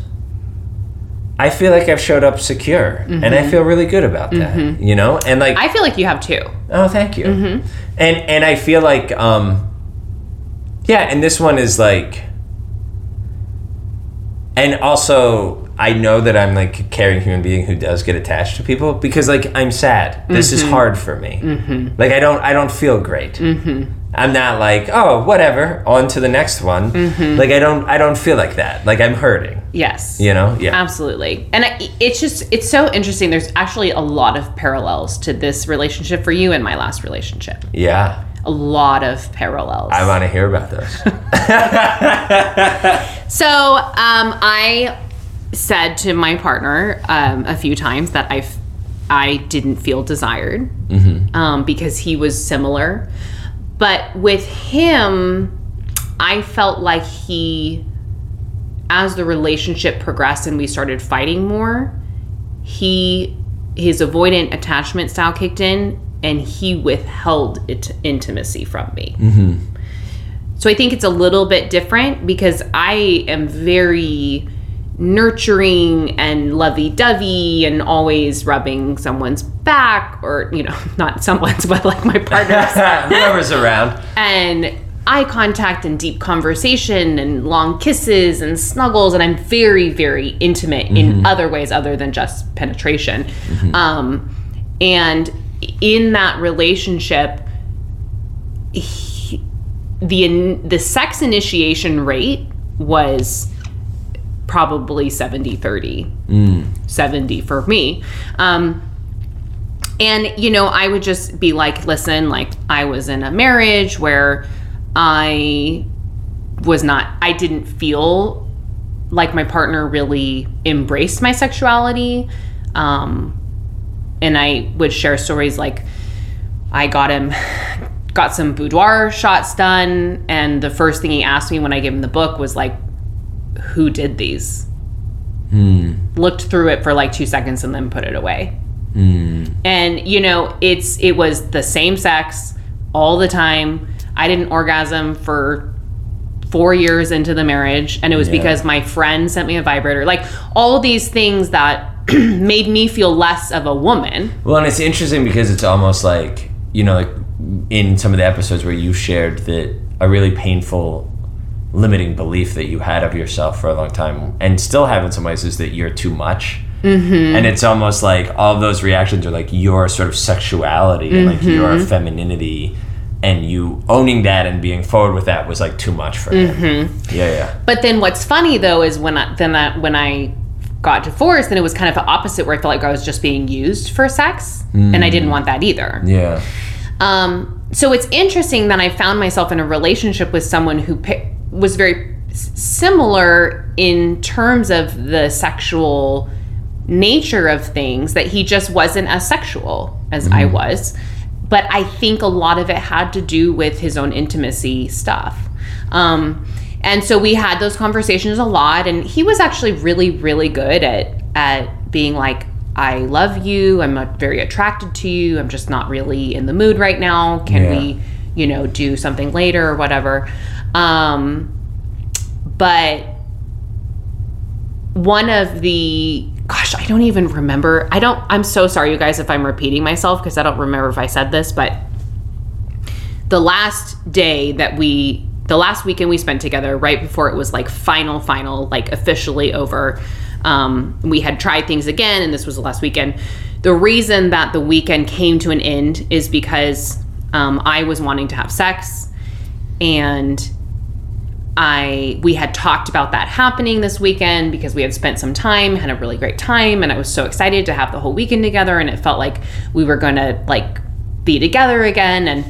I feel like I've showed up secure, mm-hmm. and I mm-hmm. feel really good about that. Mm-hmm. You know, and like I feel like you have too. Oh, thank you. Mm-hmm. And and I feel like um yeah, and this one is like, and also I know that I'm like a caring human being who does get attached to people because like I'm sad. This mm-hmm. is hard for me. Mm-hmm. Like I don't I don't feel great. Mm-hmm. I'm not like oh whatever on to the next one. Mm-hmm. Like I don't I don't feel like that. Like I'm hurting. Yes. You know. Yeah. Absolutely. And I, it's just it's so interesting. There's actually a lot of parallels to this relationship for you and my last relationship. Yeah a lot of parallels. I want to hear about those. so um, I said to my partner um, a few times that I I didn't feel desired mm-hmm. um, because he was similar, but with him, I felt like he, as the relationship progressed and we started fighting more, he his avoidant attachment style kicked in and he withheld it, intimacy from me. Mm-hmm. So I think it's a little bit different because I am very nurturing and lovey-dovey and always rubbing someone's back or you know not someone's but like my partner's whoever's around and eye contact and deep conversation and long kisses and snuggles and i'm very very intimate mm-hmm. in other ways other than just penetration mm-hmm. um, and in that relationship he, the the sex initiation rate was probably 70 30 mm. 70 for me. Um, and you know i would just be like listen like i was in a marriage where i was not i didn't feel like my partner really embraced my sexuality. Um, and I would share stories like I got him got some boudoir shots done. And the first thing he asked me when I gave him the book was like who did these? Hmm. Looked through it for like 2 seconds and then put it away. Hmm. And you know, it's it was the same sex all the time. I didn't orgasm for four years into the marriage, and it was yeah. because my friend sent me a vibrator. Like all these things that made me feel less of a woman. Well, and it's interesting because it's almost like, you know, like in some of the episodes where you shared that a really painful limiting belief that you had of yourself for a long time and still have in some ways is that you're too much. Mm-hmm. And it's almost like all those reactions are like your sort of sexuality and like your mm-hmm. femininity and you owning that and being forward with that was like too much for him. Mm-hmm. Yeah, yeah. But then what's funny though is when I then I, when I got divorced, then it was kind of the opposite where I felt like I was just being used for sex, mm. and I didn't want that either. Yeah. Um, so it's interesting that I found myself in a relationship with someone who was very similar in terms of the sexual nature of things that he just wasn't as sexual as mm. I mm-hmm. was. But I think a lot of it had to do with his own intimacy stuff. Um, and so we had those conversations a lot and he was actually really really good at at being like I love you. I'm very attracted to you. I'm just not really in the mood right now. Can yeah. we, you know, do something later or whatever? Um, but one of the gosh, I don't even remember. I don't I'm so sorry you guys if I'm repeating myself because I don't remember if I said this, but the last day that we the last weekend we spent together right before it was like final final like officially over um, we had tried things again and this was the last weekend the reason that the weekend came to an end is because um, i was wanting to have sex and I we had talked about that happening this weekend because we had spent some time, had a really great time, and I was so excited to have the whole weekend together and it felt like we were gonna like be together again and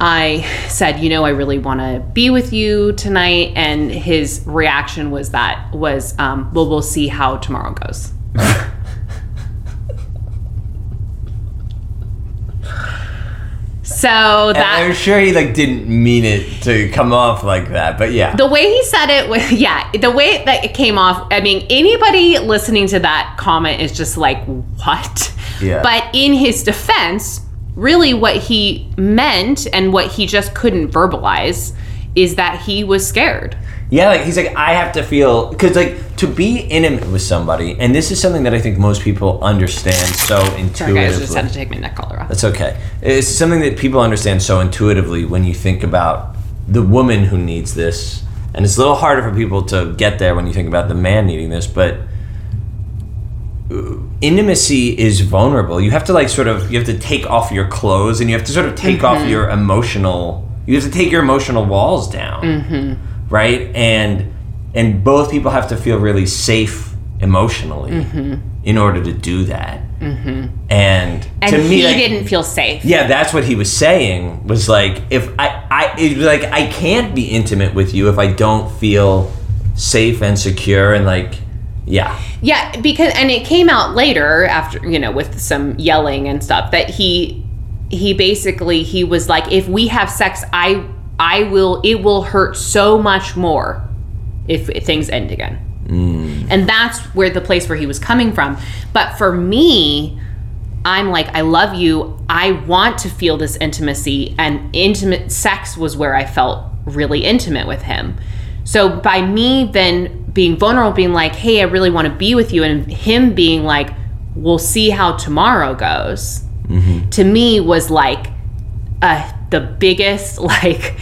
I said, you know, I really want to be with you tonight, and his reaction was that was, um, well, we'll see how tomorrow goes. so And I'm sure he like didn't mean it to come off like that, but yeah. the way he said it was yeah the way that it came off i mean anybody listening to that comment is just like what Yeah. but in his defense really what he meant and what he just couldn't verbalize is that he was scared Yeah, like he's like, I have to feel because like to be intimate with somebody, and this is something that I think most people understand so sorry intuitively. guys I just had to take my neck collar off That's okay. It's something that people understand so intuitively when you think about the woman who needs this, and it's a little harder for people to get there when you think about the man needing this, but. uh, Intimacy is vulnerable. You have to like sort of you have to take off your clothes and you have to sort of take off your emotional. You have to take your emotional walls down, right? And and both people have to feel really safe emotionally mm-hmm. in order to do that. Mm-hmm. And, and to me, he like, didn't feel safe yeah, that's what he was saying. Was like, if I, I, it was like I can't be intimate with you if I don't feel safe and secure and like, yeah, Yeah, because and it came out later after you know with some yelling and stuff that he he basically he was like if we have sex I I will it will hurt so much more if, things end again. And that's where the place where he was coming from. But for me, I'm like, I love you. I want to feel this intimacy, and intimate sex was where I felt really intimate with him. So by me then being vulnerable, being like, hey, I really want to be with you, and him being like, we'll see how tomorrow goes, to me was like uh, the biggest like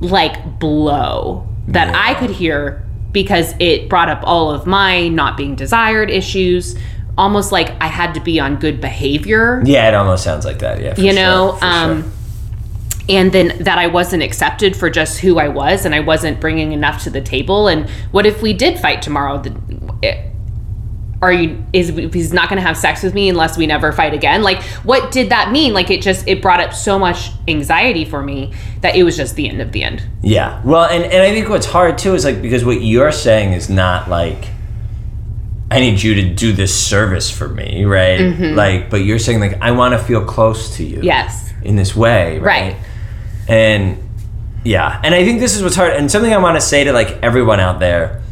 like blow that I could hear because it brought up all of my not being desired issues. Almost like I had to be on good behavior yeah, it almost sounds like that. Yeah, for you know um sure. and then that i wasn't accepted for just who i was and i wasn't bringing enough to the table and what if we did fight tomorrow The- are you is he's not going to have sex with me unless we never fight again like what did that mean like it just it brought up so much anxiety for me that it was just the end of the end Yeah. Well, and, and I think what's hard too is like because what you're saying is not like I need you to do this service for me, right? Mm-hmm. Like, but you're saying like I want to feel close to you. yes In this way, right? Right. And yeah, and I think this is what's hard and something I want to say to like everyone out there.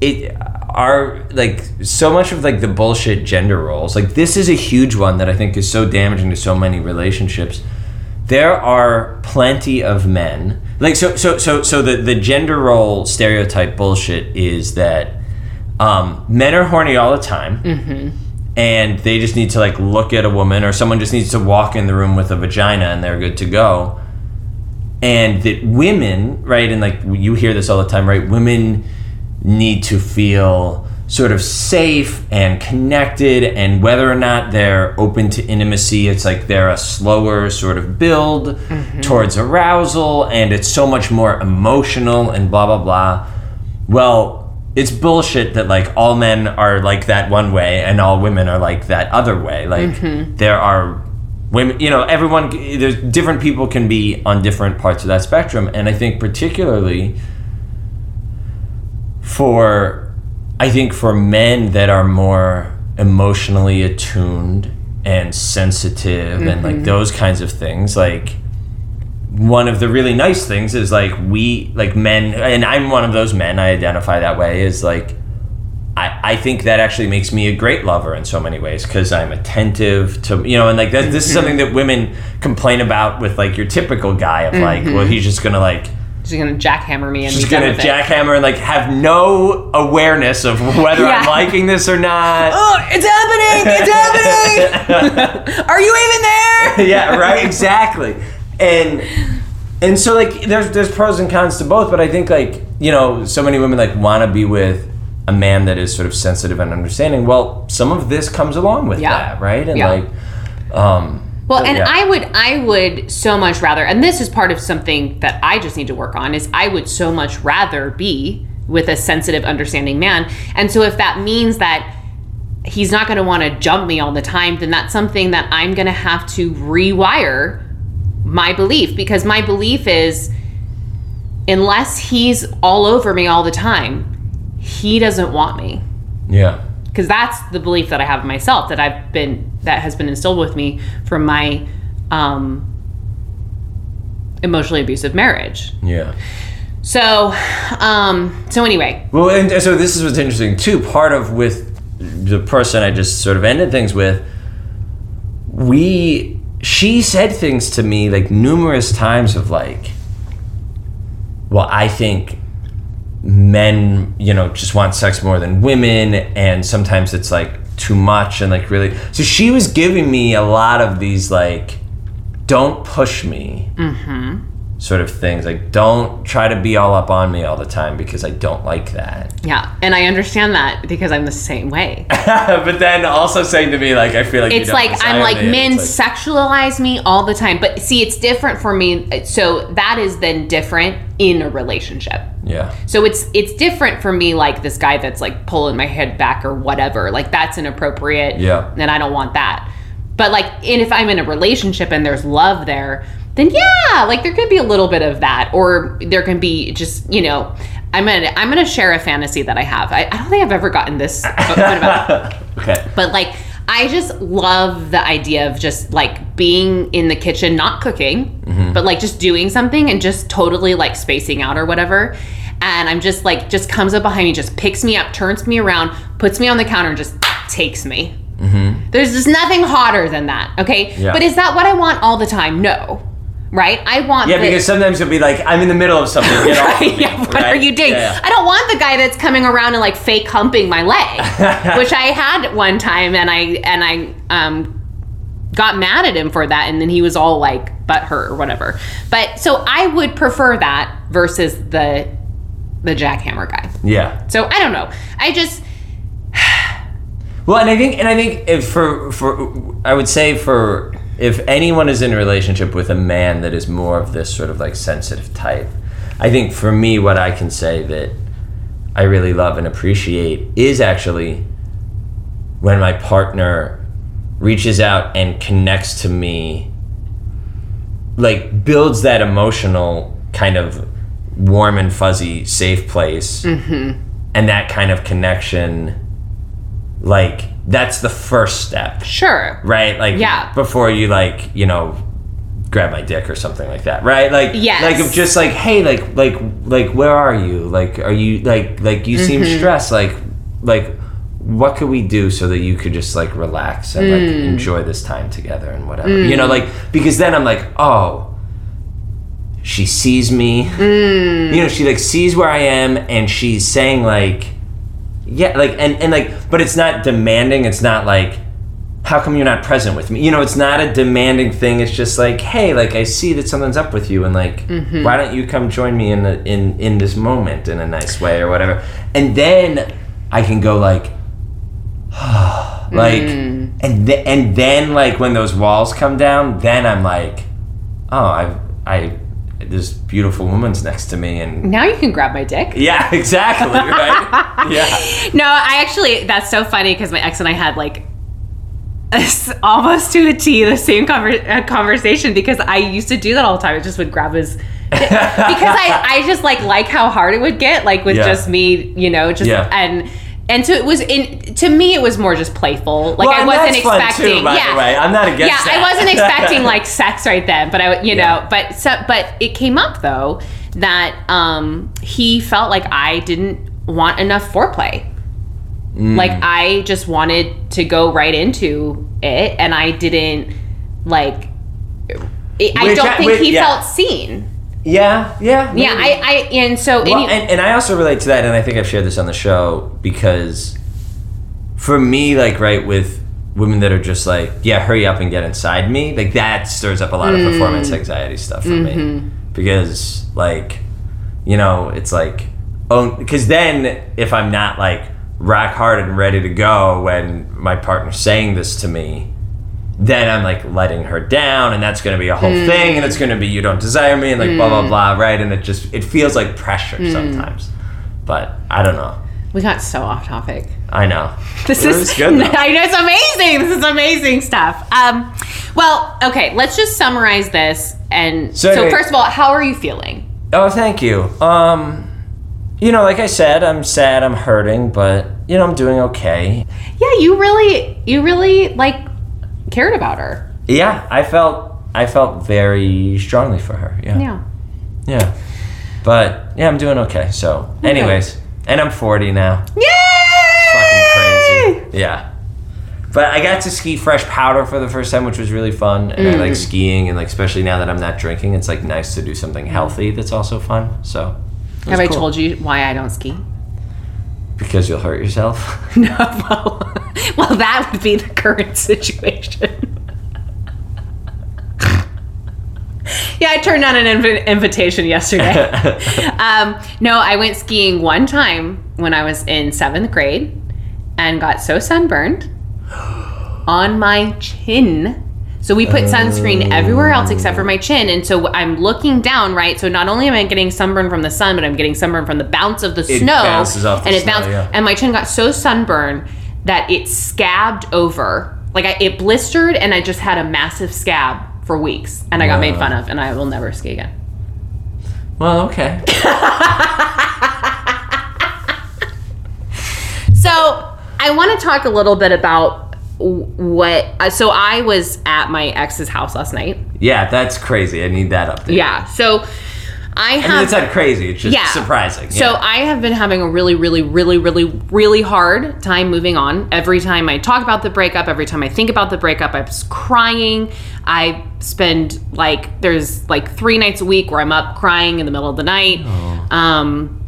It are like so much of like the bullshit gender roles. Like this is a huge one that I think is so damaging to so many relationships. There are plenty of men like so so so so the the gender role stereotype bullshit is that um, men are horny all the time and they just need to like look at a woman or someone just needs to walk in the room with a vagina and they're good to go. And that women right and like you hear this all the time right? Women need to feel sort of safe and connected and whether or not they're open to intimacy it's like they're a slower sort of build mm-hmm. towards arousal and it's so much more emotional and blah blah blah. Well it's bullshit that like all men are like that one way and all women are like that other way. Like mm-hmm. there are women you know everyone there's different people can be on different parts of that spectrum. And i think particularly for i think for men that are more emotionally attuned and sensitive and like mm-hmm. those kinds of things like one of the really nice things is like we like men and i'm one of those men i identify that way is like I, I think that actually makes me a great lover in so many ways because I'm attentive to you know and like that, this is mm-hmm. something that women complain about with like your typical guy of like well mm-hmm. he's just gonna like she's gonna jackhammer me and She's gonna with it. jackhammer and like have no awareness of whether I'm liking this or not. Oh, it's happening! It's happening! Are you even there? yeah, right, exactly. And and so like there's there's pros and cons to both, but I think like, you know, so many women like want to be with a man that is sort of sensitive and understanding. Well, some of this comes along with Yeah. that, right? And Yeah. like um Well, but and yeah. I would I would so much rather and this is part of something that I just need to work on is I would so much rather be with a sensitive understanding man. And so if that means that he's not going to want to jump me all the time, then that's something that I'm going to have to rewire my belief because my belief is unless he's all over me all the time, he doesn't want me Yeah. because that's the belief that I have myself that I've been that has been instilled with me from my um, emotionally abusive marriage. Yeah. So, um, so anyway, Well, and so this is what's interesting too. Part of with the person I just sort of ended things with, we she said things to me like numerous times of like, well, I think men, you know, just want sex more than women, and sometimes it's like too much and like really. So she was giving me a lot of these like, don't push me mm-hmm. Sort of things. Like, don't try to be all up on me all the time because I don't like that. yeah, and I understand that because I'm the same way. but then also saying to me, like, I feel like It's like I'm like me, men like- sexualize me all the time, but see, it's different for me. So that is then different in a relationship. yeah, So it's it's different for me like this guy that's like pulling my head back or whatever. Like that's inappropriate. Yeah. And I don't want that. But like and if I'm in a relationship and there's love there, then yeah, like there could be a little bit of that. Or there can be just, you know, I'm gonna I'm gonna share a fantasy that I have. I, I don't think I've ever gotten this about okay, but like I just love the idea of just like being in the kitchen, not cooking, mm-hmm. but like just doing something and just totally like spacing out or whatever. And I'm just like, just comes up behind me, just picks me up, turns me around, puts me on the counter, and just takes me. Mm-hmm. There's just nothing hotter than that. Okay. Yeah. But is that what I want all the time? No. Right? I want yeah, the- because sometimes you'll be like, I'm in the middle of something. Get off Right, me, yeah, what right? are you doing? Yeah, yeah. I don't want the guy that's coming around and like fake humping my leg, which I had one time, and I and I um got mad at him for that, and then he was all like butthurt or whatever. But so I would prefer that versus the the jackhammer guy. Yeah. So I don't know. I just Well, and I think, and I think if for for I would say for if anyone is in a relationship with a man that is more of this sort of like sensitive type, I think for me, what I can say that I really love and appreciate is actually when my partner reaches out and connects to me, like builds that emotional kind of warm and fuzzy safe place, mm-hmm. and that kind of connection like that's the first step sure. right like Yeah. before you like you know grab my dick or something like that right like Yes. like of just like hey like like like where are you like are you like like you seem Mm-hmm. stressed like like what could we do so that you could just like relax and like Mm. enjoy this time together and whatever you know like because then i'm like oh she sees me Mm. you know she like sees where i am and she's saying like yeah like and and like but it's not demanding it's not like how come you're not present with me you know it's not a demanding thing it's just like hey like i see that something's up with you and like Mm-hmm. why don't you come join me in the, in in this moment in a nice way or whatever and then i can go like like Mm. and th- and then like when those walls come down then i'm like oh I've i this beautiful woman's next to me and Now you can grab my dick. yeah exactly right yeah No, I actually that's so funny because my ex and I had like almost to a T the same conver- uh, conversation because I used to do that all the time. I just would grab his because I I just like like how hard it would get like with Yeah. just me, you know, just Yeah. and and so it was in to me it was more just playful. Like Well, I wasn't that's fun, too, expecting by the yeah. way. I'm not against Yeah, that. I wasn't expecting like sex right then, but I you Yeah. know, but so but it came up though that um he felt like I didn't want enough foreplay. Mm. Like I just wanted to go right into it, and I didn't like. It, I don't I- think which- he yeah. felt seen. Yeah, yeah, Yeah. I, I and so Well, any, and, and I also relate to that, and I think I've shared this on the show because for me, like, right, with women that are just like, yeah, hurry up and get inside me, like, that stirs up a lot of Mm. performance anxiety stuff for Mm-hmm. me. Because, like, you know, it's like, oh, because then if I'm not, like, rock hard and ready to go when my partner's saying this to me, then I'm like letting her down, and that's going to be a whole Mm. thing, and it's going to be you don't desire me, and like blah blah blah, right? And it just it feels like pressure Mm. sometimes, but I don't know. we got so off topic. I know This It is good. Though. I know it's amazing. This is amazing stuff. Um, well, okay, let's just summarize this. And So so, first of all, how are you feeling? Oh, thank you. Um, you know, like I said, I'm sad, I'm hurting, but you know, I'm doing okay. Yeah, you really, you really like cared about her. Yeah, I felt I felt very strongly for her. Yeah, Yeah. yeah. But yeah, I'm doing okay. So, anyways, and I'm 40 now. Yay! fucking crazy. Yeah. But I got to ski fresh powder for the first time, which was really fun. And I Mm. like skiing, and like especially now that I'm not drinking, it's like nice to do something healthy that's also fun. So. Have I cool. told you why I don't ski? Because you'll hurt yourself. No. Well, that would be the current situation. yeah, I turned down an inv- invitation yesterday. um, no, I went skiing one time when I was in seventh grade and got so sunburned on my chin. So we put sunscreen everywhere else except for my chin. And so I'm looking down, right? So not only am I getting sunburned from the sun, but I'm getting sunburn from the bounce of the It snow. bounces off the and it snow, bounced. yeah. And my chin got so sunburned that it scabbed over. Like I, it blistered and I just had a massive scab for weeks. And I got made fun of and I will never ski again. well, okay. So I want to talk a little bit about what. uh, So I was at my ex's house last night. Yeah, that's crazy. I need that update. Yeah. So I I mean, have. it's not crazy. It's just yeah. surprising. So yeah. I have been having a really, really, really, really, really hard time moving on. Every time I talk about the breakup, every time I think about the breakup, I'm just crying. I spend like there's like three nights a week where I'm up crying in the middle of the night. Um,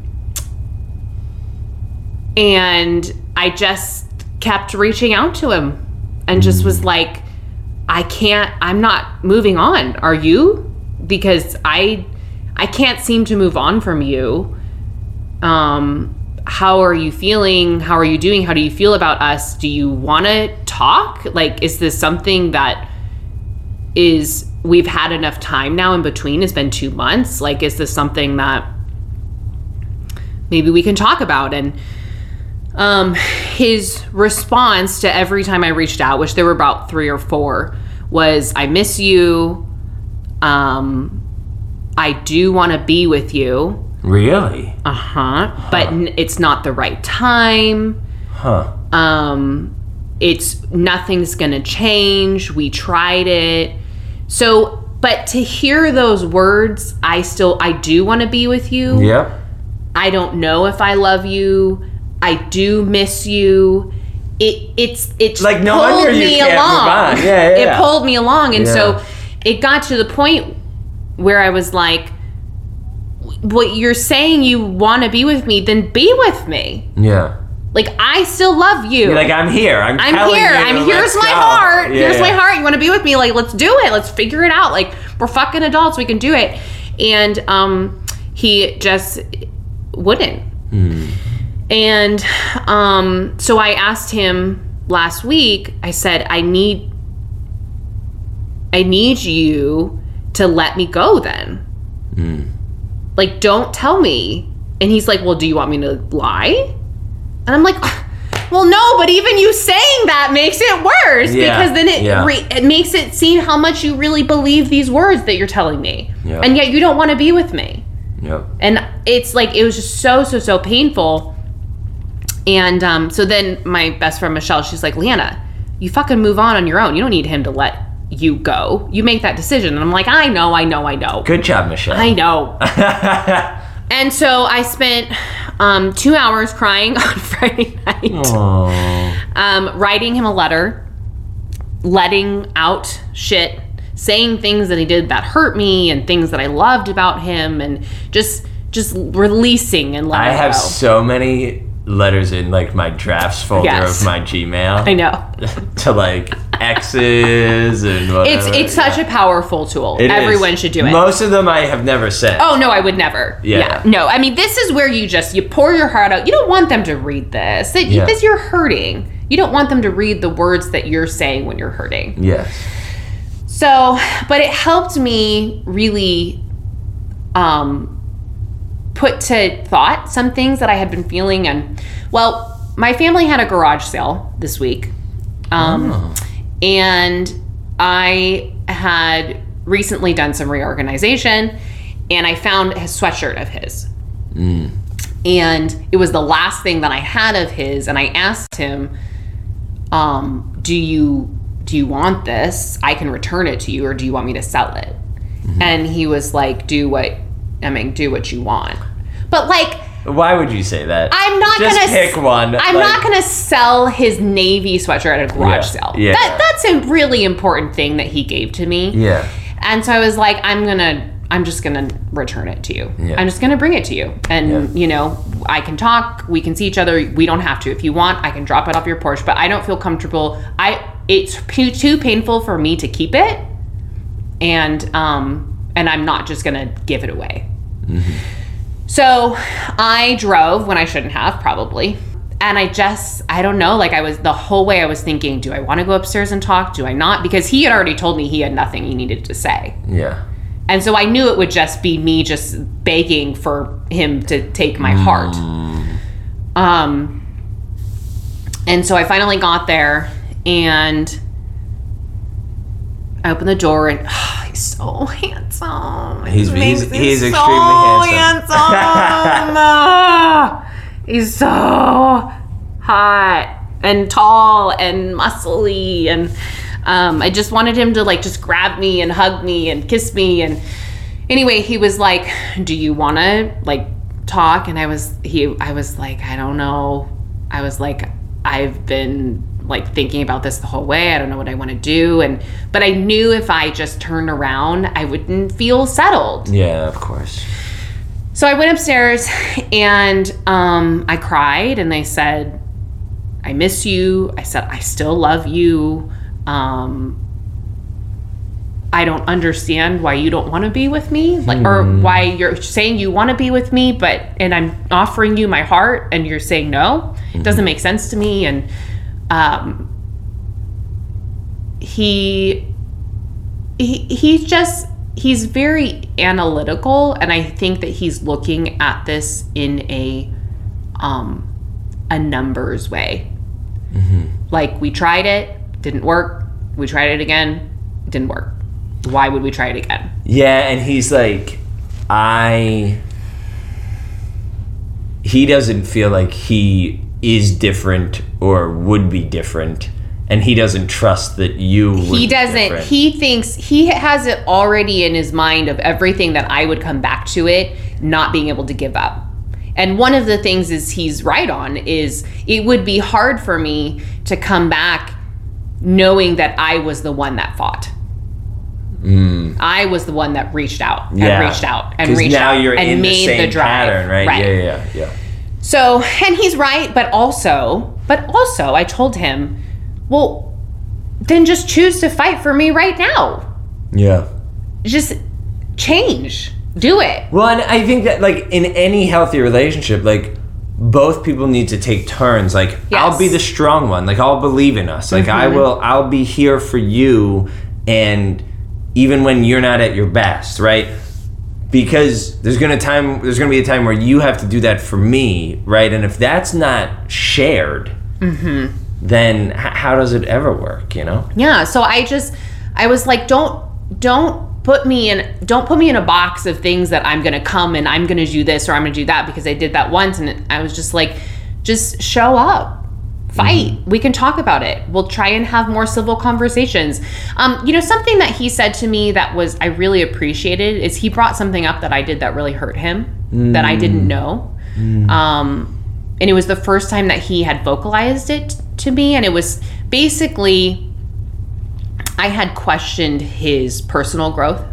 and I just kept reaching out to him and just was like, I can't, I'm not moving on. Are you? Because I, I can't seem to move on from you. Um, how are you feeling? How are you doing? How do you feel about us? Do you want to talk? Like, is this something that is we've had enough time now in between? It's been two months. Like, is this something that maybe we can talk about? And um, his response to every time I reached out, which there were about three or four, was I miss you. Um, I do want to be with you. really? Uh huh. But n- it's not the right time. Huh. Um, it's nothing's gonna change. We tried it. So, but to hear those words, I still, I do want to be with you. Yep. I don't know if I love you. I do miss you. It it's it's Like, no pulled wonder you me can't move on. Yeah, yeah, It yeah. pulled me along, and Yeah. so it got to the point where I was like, "What you're saying? You want to be with me? Then be with me. Yeah. Like I still love you. You're like, I'm here. I'm, I'm here. you, I'm here's my go." heart. Yeah, here's my heart. You want to be with me? Like, let's do it. Let's figure it out. Like, we're fucking adults. We can do it. And um, he just wouldn't. Hmm. And um, so I asked him last week. I said, I need, I need you to let me go. Then, Hmm. like, don't tell me. And he's like, Well, do you want me to lie? And I'm like, well, no, but even you saying that makes it worse Yeah, because then it yeah. re- it makes it seem how much you really believe these words that you're telling me, and yet you don't want to be with me. Yep. And it's like it was just so so so painful. And um, so then my best friend Michelle, she's like, Leanna, you fucking move on on your own. You don't need him to let you go. You make that decision. And I'm like, I know, I know, I know. Good job, Michelle. I know. And so I spent um, two hours crying on Friday night, um, writing him a letter, letting out shit, saying things that he did that hurt me and things that I loved about him and just just releasing and letting I have go. so many letters in like my drafts folder Yes. of my Gmail I know. to like exes and whatever. It's it's such a powerful tool. It is. Everyone should do it. Most of them I have never said. Oh no, I would never. Yeah. No, I mean this is where you just you pour your heart out. You don't want them to read this. It, Yeah. This you're hurting. You don't want them to read the words that you're saying when you're hurting. Yes. So, but it helped me really um put to thought some things that I had been feeling and well, my family had a garage sale this week. Um Oh. And I had recently done some reorganization and I found a sweatshirt of his. And it was the last thing that I had of his and I asked him um, do you do you want this? I can return it to you or do you want me to sell it? And he was like do what I mean do what you want. But like Why would you say that? I'm not Just gonna pick one. I'm like- not gonna sell his navy sweatshirt at a garage Yeah, sale. yeah. That that's a really important thing that he gave to me. Yeah. And so I was like, I'm gonna I'm just gonna return it to you. Yeah. I'm just gonna bring it to you. And Yeah. you know, I can talk, we can see each other. We don't have to. If you want, I can drop it off your porch, but I don't feel comfortable. I it's too, too painful for me to keep it. And um and I'm not just gonna give it away. So I drove when I shouldn't have, probably. And I just, I don't know, like I was the whole way I was thinking, do I want to go upstairs and talk? Do I not? Because he had already told me he had nothing he needed to say. Yeah. And so I knew it would just be me just begging for him to take my heart. Um, and so I finally got there and I opened the door and he's so handsome. He's- he's- he's so extremely handsome. handsome. He's so hot and tall and muscly and um, I just wanted him to like just grab me and hug me and kiss me and anyway he was like do you want to like talk and I was he I was like I don't know I was like I've been like thinking about this the whole way I don't know what I want to do and but I knew if I just turned around I wouldn't feel settled Yeah, of course. so I went upstairs and um, I cried and I said, I miss you. I said, I still love you. Um, I don't understand why you don't want to be with me, like, or why you're saying you want to be with me, but and I'm offering you my heart, and you're saying no. It doesn't make sense to me. And um, he he he's just he's very analytical and i think that he's looking at this in a um a numbers way. Like we tried it didn't work. We tried it again didn't work. Why would we try it again? Yeah, and he's like, I. He doesn't feel like he is different or would be different, and he doesn't trust that you. Would he doesn't he thinks he has it already in his mind of everything that i would come back to it not being able to give up and one of the things is he's right on is it would be hard for me to come back knowing that i was the one that fought i was the one that reached out and Mm. Yeah. reached out and reached now out you're and in made the same drive pattern, right? right Yeah, yeah, yeah. So, and he's right, but also, but also, I told him, well, then just choose to fight for me right now. Yeah. Just change, do it. Well, and I think that like in any healthy relationship, like both people need to take turns. Like I'll be the strong one. Like I'll believe in us. Like I mm-hmm. will. I'll be here for you, and even when you're not at your best, right? Because there's gonna time. There's gonna be a time where you have to do that for me, right? And if that's not shared, mm-hmm. then h- how does it ever work? You know? Yeah. So I just, I was like, don't, don't put me in, don't put me in a box of things that I'm gonna come and I'm gonna do this or I'm gonna do that because I did that once and I was just like, just show up. Fight. We can talk about it. We'll try and have more civil conversations. Um, you know, something that he said to me that was I really appreciated is he brought something up that I did that really hurt him that I didn't know. Um, and it was the first time that he had vocalized it to me and it was basically I had questioned his personal growth.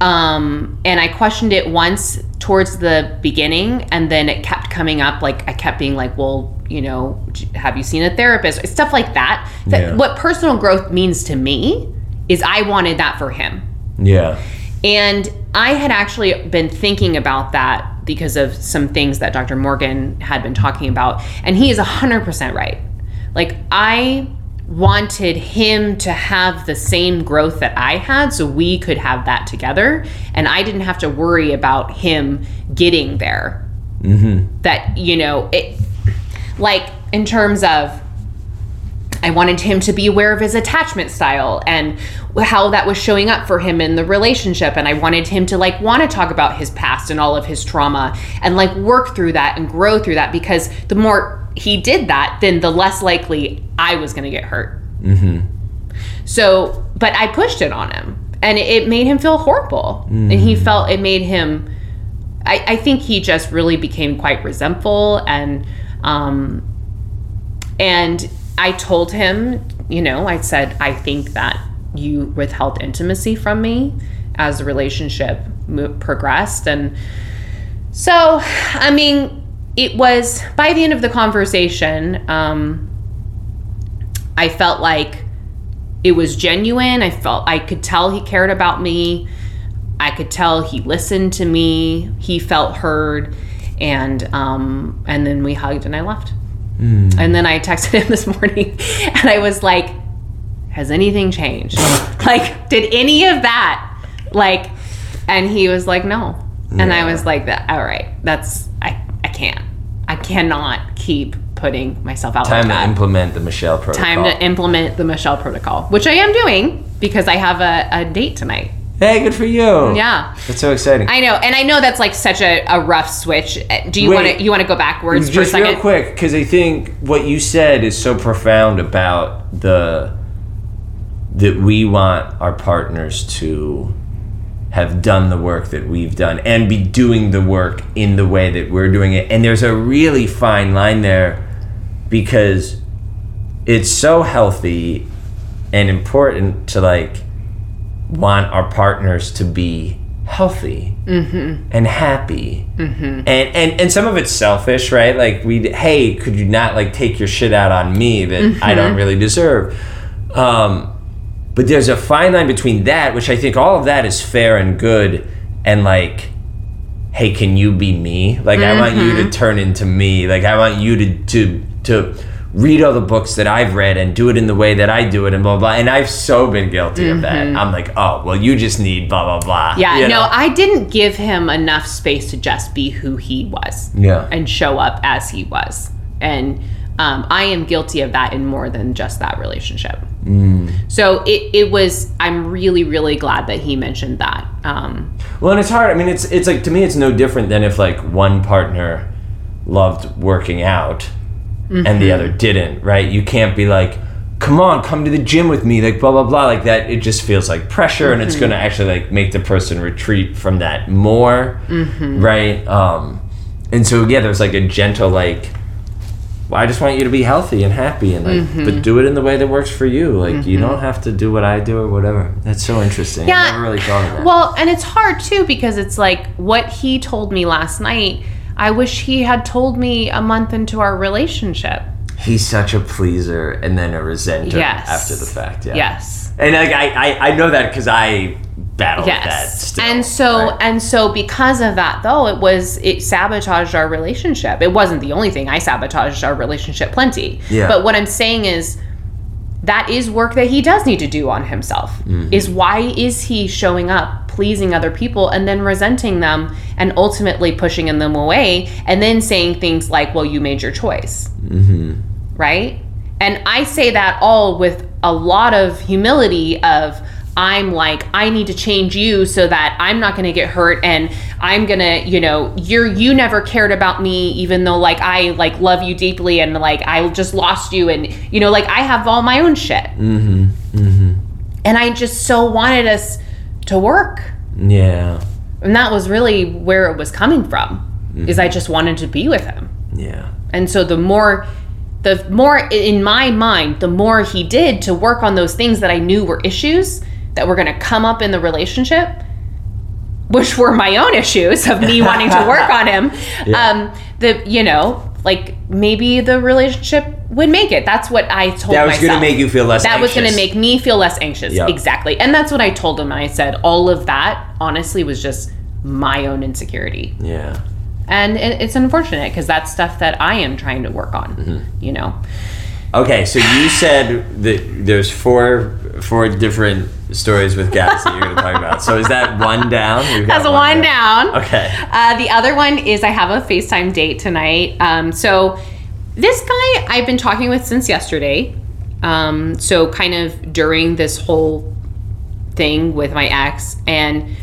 Um, and I questioned it once towards the beginning, and then it kept coming up. Like I kept being like, "Well, you know, have you seen a therapist?" Stuff like that. That Yeah. what personal growth means to me is I wanted that for him. Yeah. And I had actually been thinking about that because of some things that Dr. Morgan had been talking about. And he is 100% right. Like, I wanted him to have the same growth that I had so we could have that together. And I didn't have to worry about him getting there. Mm-hmm. That, you know, it, like, in terms of, I wanted him to be aware of his attachment style and how that was showing up for him in the relationship. And I wanted him to like want to talk about his past and all of his trauma and like work through that and grow through that because the more he did that, then the less likely I was going to get hurt. Mm-hmm. So, but I pushed it on him and it, made him feel horrible. And he mm-hmm. felt it made him, I, I think he just really became quite resentful and, um, and I told him, you know, I said, I think that you withheld intimacy from me as the relationship mo- progressed. And so, I mean, it was by the end of the conversation, um, I felt like it was genuine. I felt I could tell he cared about me. I could tell he listened to me. He felt heard, and um, and then we hugged and I left. And then I texted him this morning, and I was like, "Has anything changed? like, did any of that like?" And he was like, "No." And I was like, "That all right? That's I I can't. I cannot keep putting myself out Time like to implement the Michelle protocol. time to implement the Michelle protocol, which I am doing because I have a, a date tonight. Hey, good for you. Yeah. That's so exciting. I know, and I know that's like such a, a rough switch. Uh, Do you want to you want to go backwards for a Just real second? quick, because I think what you said is so profound about the that we want our partners to have done the work that we've done and be doing the work in the way that we're doing it. And there's a really fine line there because it's so healthy and important to like want our partners to be healthy mm-hmm. and happy. Mm-hmm. And, and and some of it's selfish right? Like we hey could you not like take your shit out on me that i mm-hmm. don't really deserve? Um but there's a fine line between that which i think all of that is fair and good and like hey can you be me? Like i want you to turn into me. Like i want you to to to read all the books that i've read and do it in the way that i do it and blah blah and i've so been guilty of that i'm like oh well you just need blah blah blah Yeah, you no. I didn't give him enough space to just be who he was yeah and show up as he was. And um, I am guilty of that in more than just that relationship. Mm. So it, it was, I'm really, really glad that he mentioned that. Um, Well, and it's hard. I mean, it's it's like to me, it's no different than if like one partner loved working out and Mm-hmm. the other didn't, right? You can't be like, "Come on, come to the gym with me," like blah blah blah, like that. It just feels like pressure, and it's Mm-hmm. going to actually like make the person retreat from that more, Mm-hmm. right? Um, and so yeah, there's like a gentle like. Well, I just want you to be healthy and happy, and like, Mm-hmm. but do it in the way that works for you. Like, you don't have to do what I do or whatever. That's so interesting. Yeah. I never really thought of that. Well, and it's hard too because it's like what he told me last night. I wish he had told me a month into our relationship. He's such a pleaser and then a resenter Yes. after the fact. Yeah. Yes. And like I, I, I know that because I battled with that Yes. still. and so right? and so because of that though, it was it sabotaged our relationship. It wasn't the only thing. I sabotaged our relationship plenty. Yeah. But what I'm saying is that is work that he does need to do on himself. Mm-hmm. Is why is he showing up pleasing other people and then resenting them and ultimately pushing them away and then saying things like, "Well, you made your choice." Mm-hmm. right? And I say that all with a lot of humility of I'm like I need to change you so that I'm not going to get hurt and I'm going to, you know, you're you never cared about me even though like I like love you deeply and like I just lost you and you know like I have all my own shit. Mm-hmm. Mm-hmm. And I just so wanted us to work. Yeah. And that was really where it was coming from. Is I just wanted to be with him. Yeah. And so the more the more in my mind, the more he did to work on those things that I knew were issues that were going to come up in the relationship, which were my own issues of me wanting to work on him. Yeah. Um, the you know, like maybe the relationship would make it. That's what I told myself. That was going to make you feel less. that was going to make me feel less anxious. Yep. Exactly. And that's what I told him. I said all of that honestly was just my own insecurity. Yeah. And it, it's unfortunate because that's stuff that I am trying to work on, Mm-hmm. you know. Okay, so you said that there's four four different stories with gas that you're going to talk about. So is that one down? That's a one down. Okay. Uh, the other one is I have a FaceTime date tonight. Um, so this guy I've been talking with since yesterday. Um, so kind of during this whole thing with my ex, and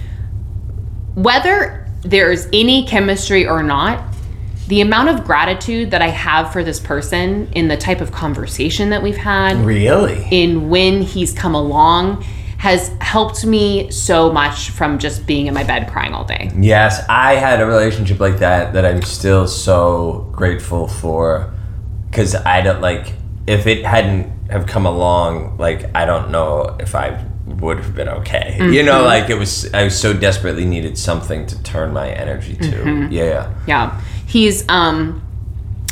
whether there's any chemistry or not, the amount of gratitude that I have for this person in the type of conversation that we've had, Really? in when he's come along, has helped me so much from just being in my bed crying all day. Yes, I had a relationship like that that I'm still so grateful for cuz I don't like if it hadn't have come along like I don't know if I would have been okay. You know, mm-hmm. like it was I so desperately needed something to turn my energy to. Mm-hmm. Yeah. Yeah. He's um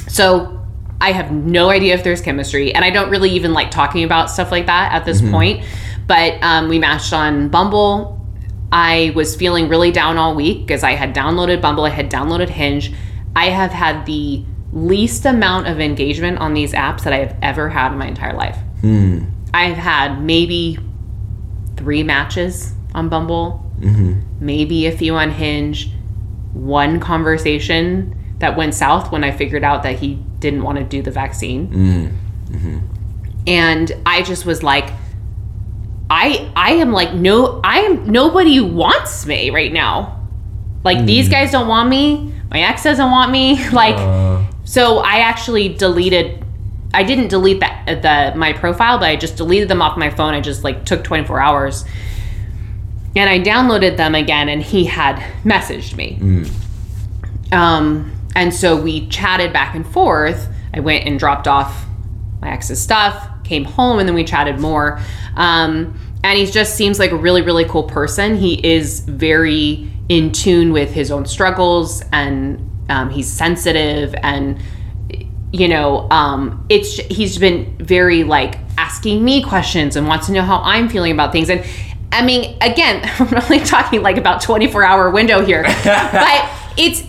so I have no idea if there's chemistry and I don't really even like talking about stuff like that at this point. But um we matched on Bumble. I was feeling really down all week because I had downloaded Bumble, I had downloaded Hinge. I have had the least amount of engagement on these apps that I have ever had in my entire life. I've had maybe three matches on Bumble, maybe a few on Hinge, one conversation that went south when I figured out that he didn't want to do the vaccine. And I just was like, I I am like no I am nobody wants me right now. Like these guys don't want me. My ex doesn't want me. Like Uh, so I actually deleted I didn't delete that the my profile, but I just deleted them off my phone. I just like took 24 hours. And I downloaded them again and he had messaged me. Um and so we chatted back and forth. I went and dropped off my ex's stuff, came home, and then we chatted more. Um, and he just seems like a really, really cool person. He is very in tune with his own struggles, and um, he's sensitive, and you know, um, it's he's been very like asking me questions and wants to know how I'm feeling about things. And I mean, again, I'm only talking like about 24 hour window here, but it's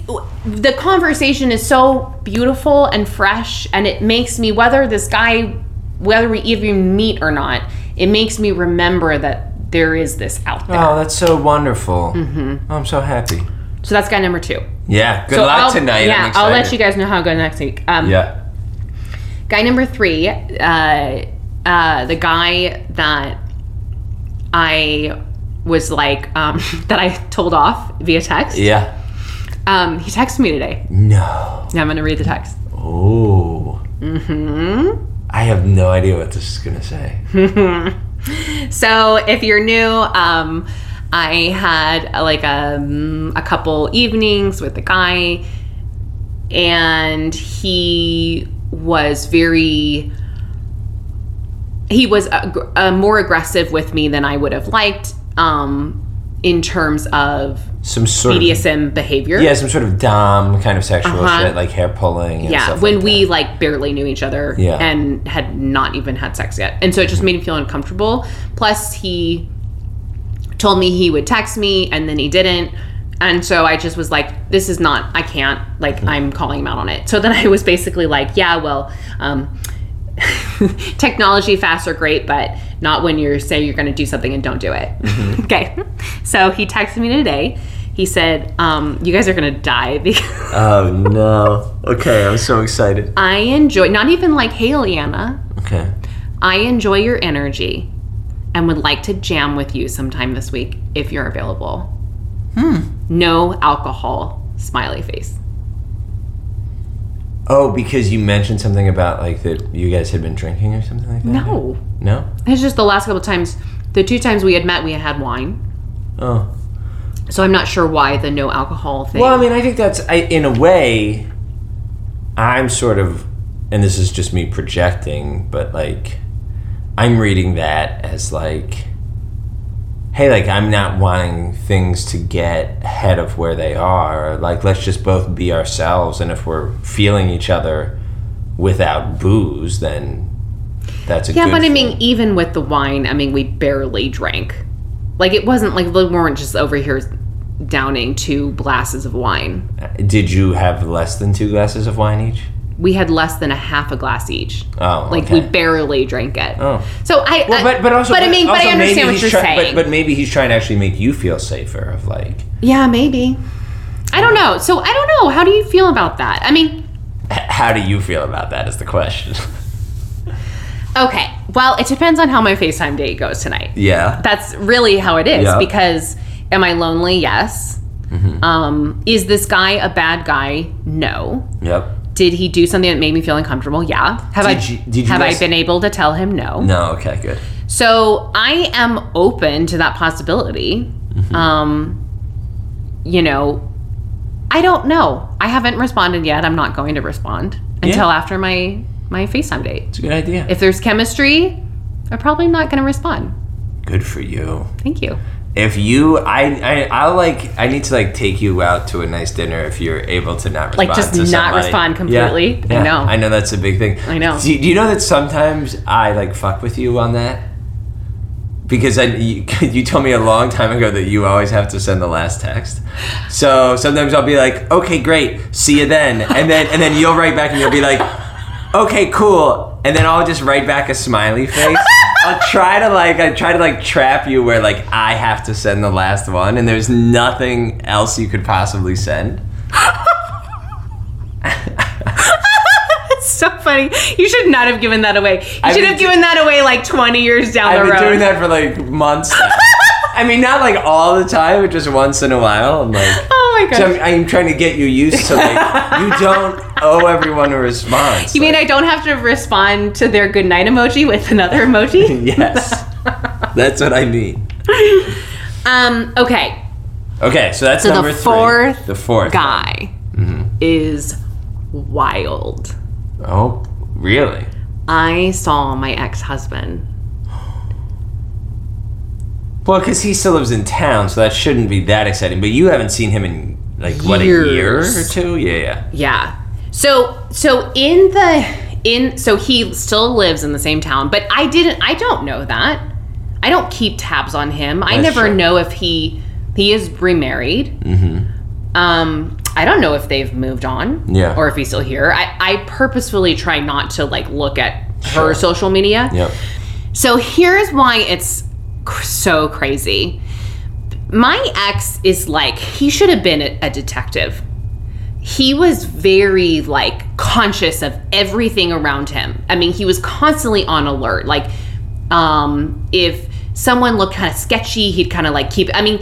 the conversation is so beautiful and fresh, and it makes me whether this guy, whether we even meet or not, it makes me remember that there is this out there. Oh, that's so wonderful. Mm-hmm. I'm so happy. So that's guy number two. Yeah. Good So luck I'll- tonight. Yeah, I'm I'll let you guys know how it goes next week. Um, Yeah. Guy number three, uh, uh, the guy that I was like, um, that I told off via text. Yeah. Um, he texted me today. No. Now I'm going to read the text. Oh. Mm-hmm. I have no idea what this is gonna say. So if you're new, um, I had uh, like um, a couple evenings with a guy, and he was very. He was uh, uh, more aggressive with me than I would have liked, um, in terms of Some sort of BDSM behavior. yeah, some sort of dom kind of sexual Uh-huh. shit, like hair pulling. And yeah when like we that. like barely knew each other Yeah. and had not even had sex yet and so it just made me feel uncomfortable plus he told me he would text me and then he didn't and so i just was like this is not i can't like Mm-hmm. i'm calling him out on it so then i was basically like yeah well um technology fasts are great but not when you're say you're going to do something and don't do it Mm-hmm. okay so he texted me today he said um, you guys are going to die because Oh no. Okay, I'm so excited. I enjoy not even like, hey Leanna, Okay. I enjoy your energy and would like to jam with you sometime this week if you're available. Hmm. No alcohol, smiley face. Oh, because you mentioned something about like that you guys had been drinking or something like that. No. No. It's just the last couple times, the two times we had met, we had wine. Oh. So I'm not sure why the no alcohol thing. Well, I mean, I think that's I, in a way. I'm sort of and this is just me projecting, but like I'm reading that as like hey, like I'm not wanting things to get ahead of where they are. Like let's just both be ourselves and if we're feeling each other without booze, then that's a Yeah, but I thing. mean, even with the wine, I mean, we barely drank. Like it wasn't like we weren't just over here downing two glasses of wine. Did you have less than two glasses of wine each? We had less than a half a glass each. Oh, Like okay. we barely drank it. Oh. So I, Well, but but also, but I mean, but I understand what you're try- saying. But, but maybe he's trying to actually make you feel safer. Of like, yeah, maybe. I don't know. So I don't know. How do you feel about that? I mean, how do you feel about that? Is the question. okay. Well, it depends on how my FaceTime date goes tonight. yeah. That's really how it is. Yeah. Because am I lonely? Yes. Mm-hmm. Um, is this guy a bad guy? No. Yep. Did he do something that made me feel uncomfortable? Yeah. Have Did I you- did you have guys- I been able to tell him no? No. Okay. Good. So I am open to that possibility. Mm-hmm. Um, you know, I don't know. I haven't responded yet. I'm not going to respond until after my my FaceTime date. It's a good idea. If there's chemistry, I'm probably not going to respond. good for you. Thank you. If you, I, I, I like, I need to like take you out to a nice dinner if you're able to not respond. Like, just not somebody. respond completely? Yeah, I know. I know that's a big thing. I know. Do you, do you know that sometimes I like fuck with you on that? Because I, you, you told me a long time ago that you always have to send the last text. So sometimes I'll be like, okay, great, see you then, and then and then you'll write back and you'll be like, okay, cool, and then I'll just write back a smiley face. I'll try to like I try to like trap you where like I have to send the last one and there's nothing else you could possibly send. It's so funny. You should not have given that away. You I've should been have given that away like 20 years down the road. I've the been road. doing that for like months now. I mean, not like all the time, but just once in a while. I'm like, Oh my gosh. so I'm, I'm trying to get you used to like you don't owe everyone a response. You mean I don't have to respond to their good night emoji with another emoji? yes, that's what I mean. um, okay. Okay, so that's So number the three. the fourth guy Mm-hmm. is wild. Oh, really? I saw my ex-husband. Well, because he still lives in town, so that shouldn't be that exciting. But you haven't seen him in like what a year or Years. two? Yeah, yeah. Yeah. So so in the in so he still lives in the same town, but I didn't I don't know that. I don't keep tabs on him. I That's never true. know if he he is remarried. Mm-hmm. Um I don't know if they've moved on. Yeah. Or if he's still here. I, I purposefully try not to like look at Sure. her social media. Yep. So here's why it's so crazy. My ex is like, he should have been a, a detective. He was very like conscious of everything around him. I mean, he was constantly on alert. Like, um, if someone looked kind of sketchy, he'd kind of like keep. I mean,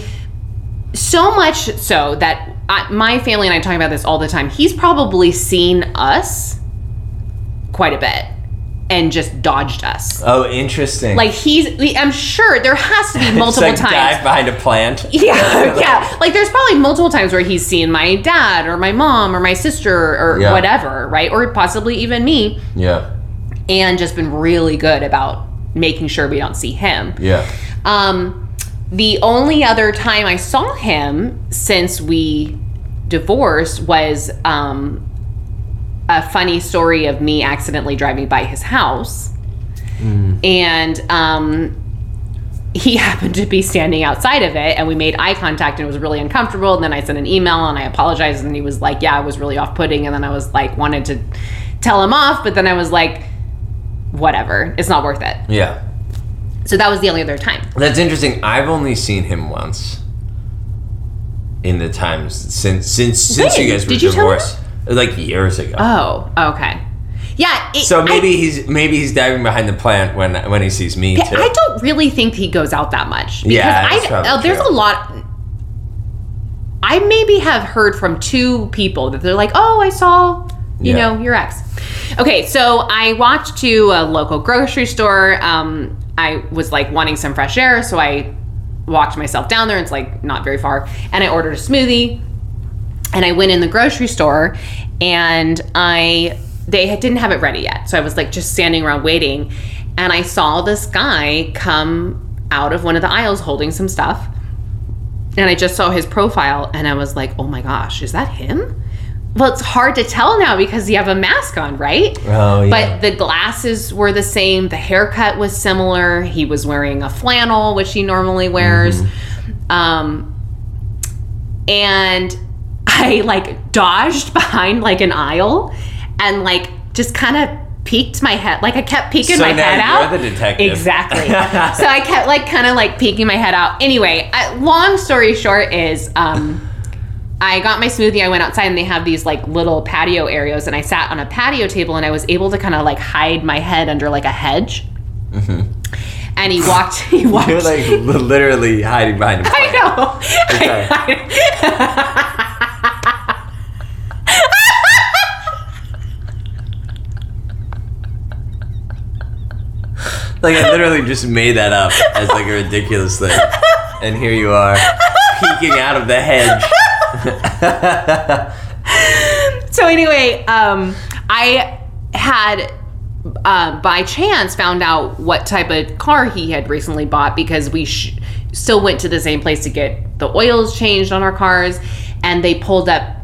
so much so that I, my family and I talk about this all the time. He's probably seen us quite a bit and just dodged us. Oh, interesting. Like he's, I'm sure there has to be multiple like times. dive behind a plant. Yeah, yeah. Like there's probably multiple times where he's seen my dad or my mom or my sister or Yeah. whatever, right? Or possibly even me, Yeah. and just been really good about making sure we don't see him. Yeah. Um, the only other time I saw him since we divorced was um, a funny story of me accidentally driving by his house. And um, he happened to be standing outside of it, and we made eye contact, and it was really uncomfortable. And then I sent an email and I apologized, and he was like, Yeah, it was really off putting. And then I was like, wanted to tell him off, but then I was like, Whatever, it's not worth it. Yeah. So that was the only other time. That's interesting. I've only seen him once. In the times since since since you guys were Did you tell divorced, like years ago. Oh, okay. Yeah. it- so maybe I, he's maybe he's diving behind the plant when when he sees me too. I don't really think he goes out that much. Because Yeah, I, uh, there's true. a lot. I maybe have heard from two people that they're like, "Oh, I saw, you Yeah. know, your ex." Okay, so I walked to a local grocery store. Um, I was like wanting some fresh air, so I walked myself down there. It's like not very far, and I ordered a smoothie. And I went in the grocery store, and I they didn't have it ready yet. So I was like just standing around waiting. And I saw this guy come out of one of the aisles holding some stuff. And I just saw his profile and I was like, oh my gosh, is that him? Well, it's hard to tell now because you have a mask on, right? Oh, yeah. But the glasses were the same. The haircut was similar. He was wearing a flannel, which he normally wears. Um, and I like dodged behind like an aisle and like just kind of peeked my head. Like I kept peeking So my head out. you're the detective. Exactly. so I kept like kind of like peeking my head out. Anyway, I, long story short is um, I got my smoothie. I went outside and they have these like little patio areas, and I sat on a patio table and I was able to kind of like hide my head under like a hedge. And he walked. He walked. You're like literally hiding behind a I know. Okay. Like I literally just made that up as like a ridiculous thing, and here you are, peeking out of the hedge. so anyway, um, I had uh, by chance found out what type of car he had recently bought because we sh- still went to the same place to get the oils changed on our cars, and they pulled up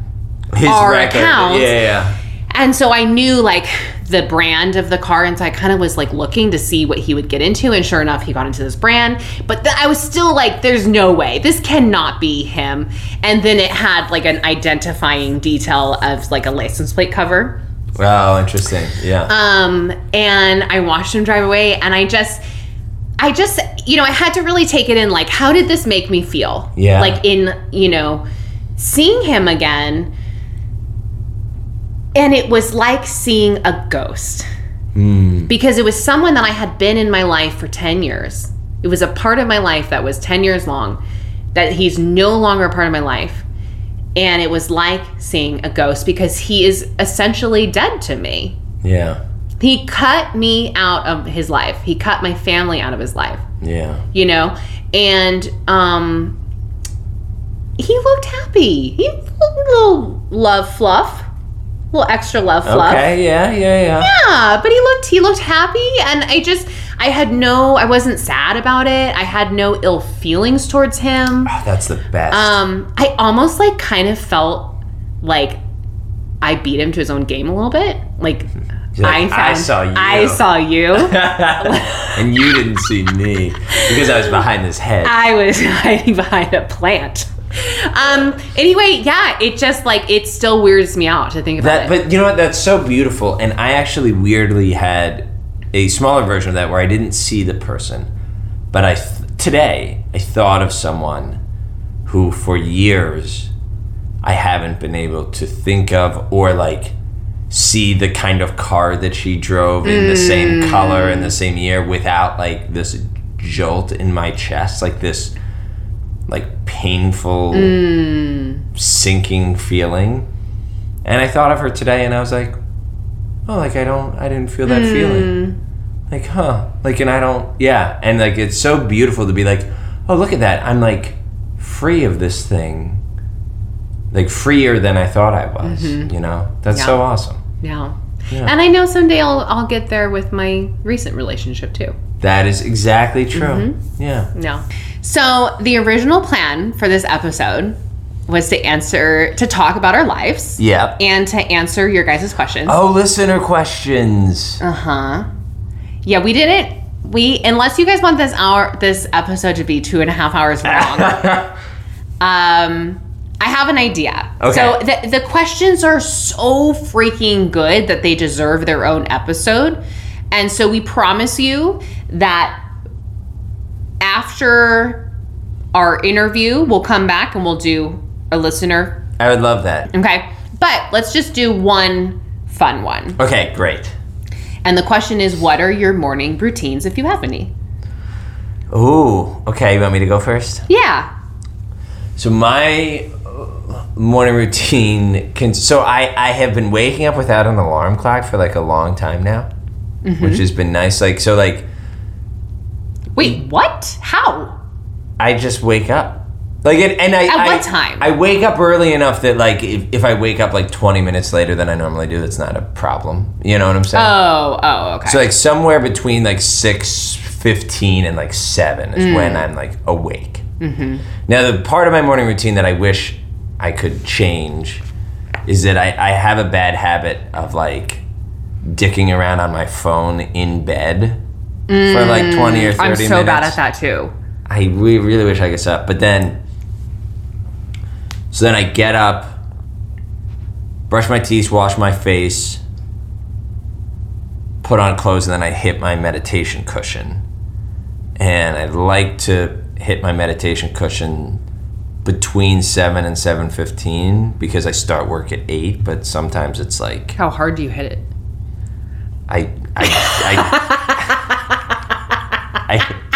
His Our record. accounts. Yeah, yeah. And so I knew like the brand of the car, and so I kind of was like looking to see what he would get into, and sure enough, he got into this brand. But th- I was still like, "There's no way this cannot be him." And then it had like an identifying detail of like a license plate cover. Oh, interesting. Yeah. Um, and I watched him drive away, and I just. I just, you know, I had to really take it in. Like, how did this make me feel? Yeah. Like, in, you know, seeing him again, and it was like seeing a ghost because it was someone that I had been in my life for 10 years. It was a part of my life that was 10 years long that he's no longer a part of my life. And it was like seeing a ghost because he is essentially dead to me. yeah. He cut me out of his life. He cut my family out of his life Yeah. you know and um he looked happy he looked a little love fluff little extra love fluff Okay. Yeah. Yeah. Yeah. yeah but he looked he looked happy and i just i had no i wasn't sad about it i had no ill feelings towards him Oh, that's the best. um i almost like kind of felt like i beat him to his own game a little bit like like, I, "I saw you." I saw you. and you didn't see me because I was behind this head. I was hiding behind a plant. Um. Anyway, yeah. It just like it still weirds me out to think about That, it. but you know what? That's so beautiful. And I actually weirdly had a smaller version of that where I didn't see the person, but I th- today I thought of someone who for years I haven't been able to think of or like see the kind of car that she drove in the same color in the same year without like this jolt in my chest, like this like painful mm. sinking feeling. And I thought of her today and I was like, oh, like I don't, I didn't feel that feeling. Mm. Like, huh. Like, and I don't, yeah. And like, it's so beautiful to be like, oh, look at that. I'm like free of this thing. Like, freer than I thought I was, mm-hmm. you know? That's Yeah. so awesome. yeah. Yeah. And I know someday I'll I'll get there with my recent relationship too. That is exactly true. Mm-hmm. Yeah. No. So the original plan for this episode was to answer to talk about our lives Yep. and to answer your guys' questions. Oh, listener questions. Uh huh. Yeah, we didn't. We unless you guys want this hour, this episode to be two and a half hours long. um, I have an idea. Okay. So the the questions are so freaking good that they deserve their own episode, and so we promise you that after our interview, we'll come back and we'll do a listener. I would love that. Okay, but let's just do one fun one. Okay, great. And the question is, what are your morning routines if you have any? Ooh, okay. You want me to go first? Yeah. So my uh, morning routine can. So I I have been waking up without an alarm clock for like a long time now, which has been nice. Like so, like Wait, what? How? I just wake up. Like, it, and I At I- what time? I wake up early enough that like if, if I wake up like 20 minutes later than I normally do, that's not a problem. You know what I'm saying? Oh, oh, okay. So like somewhere between like six fifteen and like seven is when I'm like awake. Mm-hmm. Now the part of my morning routine that I wish I could change is that I, I have a bad habit of like dicking around on my phone in bed for like mm. twenty or thirty I'm minutes. so bad at that too. I re- really wish I could stop, but then so then I get up, brush my teeth, wash my face, put on clothes, and then I hit my meditation cushion. And I like to hit my meditation cushion between seven and seven fifteen because I start work at eight. But sometimes it's like How hard do you hit it? I I I. I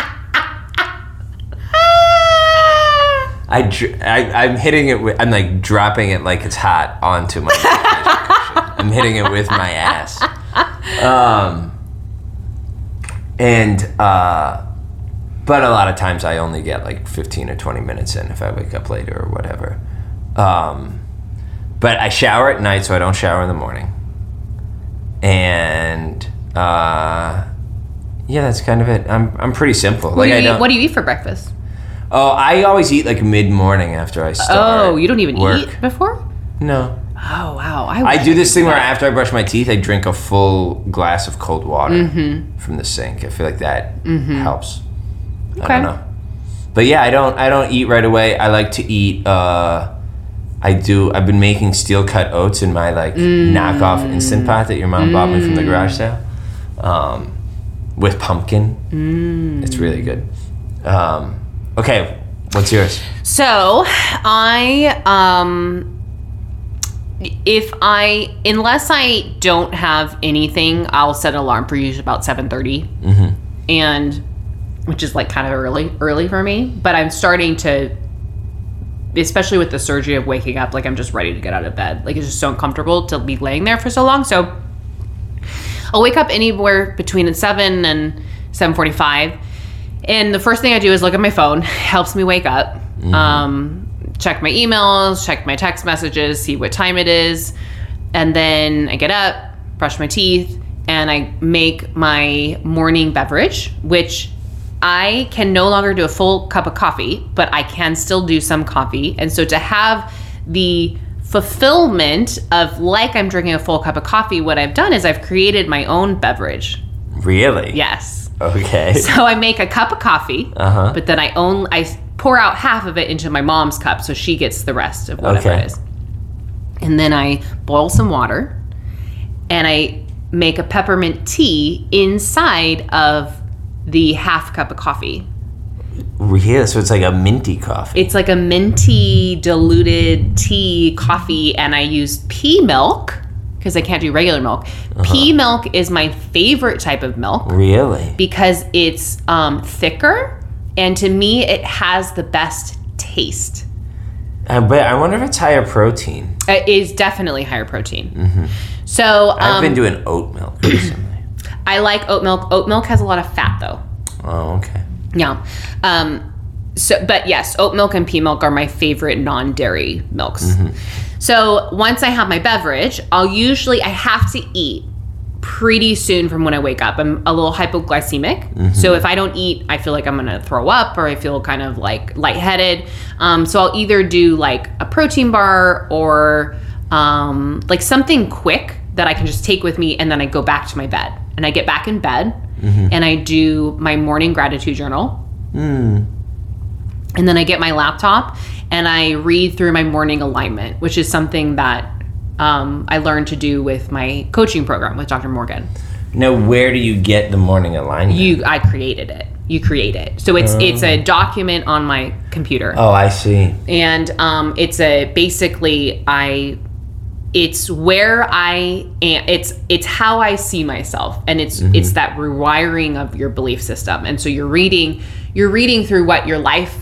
I, I I'm hitting it with I'm like dropping it like it's hot onto my. I'm hitting it with my ass. Um and uh but a lot of times I only get like 15 or 20 minutes in if I wake up later or whatever. Um but I shower at night so I don't shower in the morning. And uh yeah, that's kind of it. I'm I'm pretty simple. What, like do I you eat, what do you eat for breakfast? Oh, I always eat like mid morning after I start. Oh, you don't even work. eat before? No. Oh wow, I, I do this thing where after I brush my teeth, I drink a full glass of cold water Mm-hmm. from the sink. I feel like that helps. I Okay. don't know. But yeah, I don't I don't eat right away. I like to eat uh I do I've been making steel cut oats in my like Mm. knockoff instant pot that your mom bought me from the garage sale. Um with pumpkin. Mm. It's really good. Um okay, what's yours? So I um if I unless I don't have anything, I'll set an alarm for usually about seven and which is like kind of early early for me. But I'm starting to especially with the surgery of waking up, like I'm just ready to get out of bed. Like it's just so uncomfortable to be laying there for so long. So I'll wake up anywhere between seven and seven forty-five, and the first thing I do is look at my phone. Helps me wake up. Um, check my emails, check my text messages, see what time it is, and then I get up, brush my teeth, and I make my morning beverage, which I can no longer do a full cup of coffee, but I can still do some coffee. And so to have the fulfillment of like I'm drinking a full cup of coffee, what I've done is I've created my own beverage. Really? Yes. Okay. So I make a cup of coffee, Uh-huh. but then I own I pour out half of it into my mom's cup so she gets the rest of whatever Okay. it is. And then I boil some water and I make a peppermint tea inside of the half cup of coffee. Really? So it's like a minty coffee. It's like a minty diluted tea coffee, and I use pea milk because I can't do regular milk. Pea milk is my favorite type of milk really? because it's um, thicker, and to me, it has the best taste. I bet. I wonder if it's higher protein. It is definitely higher protein. So um, I've been doing oat milk recently. I like oat milk. Oat milk has a lot of fat, though. oh, okay. Yeah. Um, so, but yes, oat milk and pea milk are my favorite non-dairy milks. So once I have my beverage, I'll usually I have to eat pretty soon from when I wake up. I'm a little hypoglycemic, so if I don't eat, I feel like I'm gonna throw up or I feel kind of like lightheaded. Um, so I'll either do like a protein bar or um, like something quick that I can just take with me, and then I go back to my bed. And I get back in bed, and I do my morning gratitude journal. And then I get my laptop and I read through my morning alignment, which is something that um, I learned to do with my coaching program with Dr. Morgan. Now, where do you get the morning alignment? You, I created it. You create it. So it's it's a document on my computer, oh, I see. and um, it's a basically I. It's where I am. It's it's how I see myself, and it's mm-hmm. it's that rewiring of your belief system. And so you're reading you're reading through what your life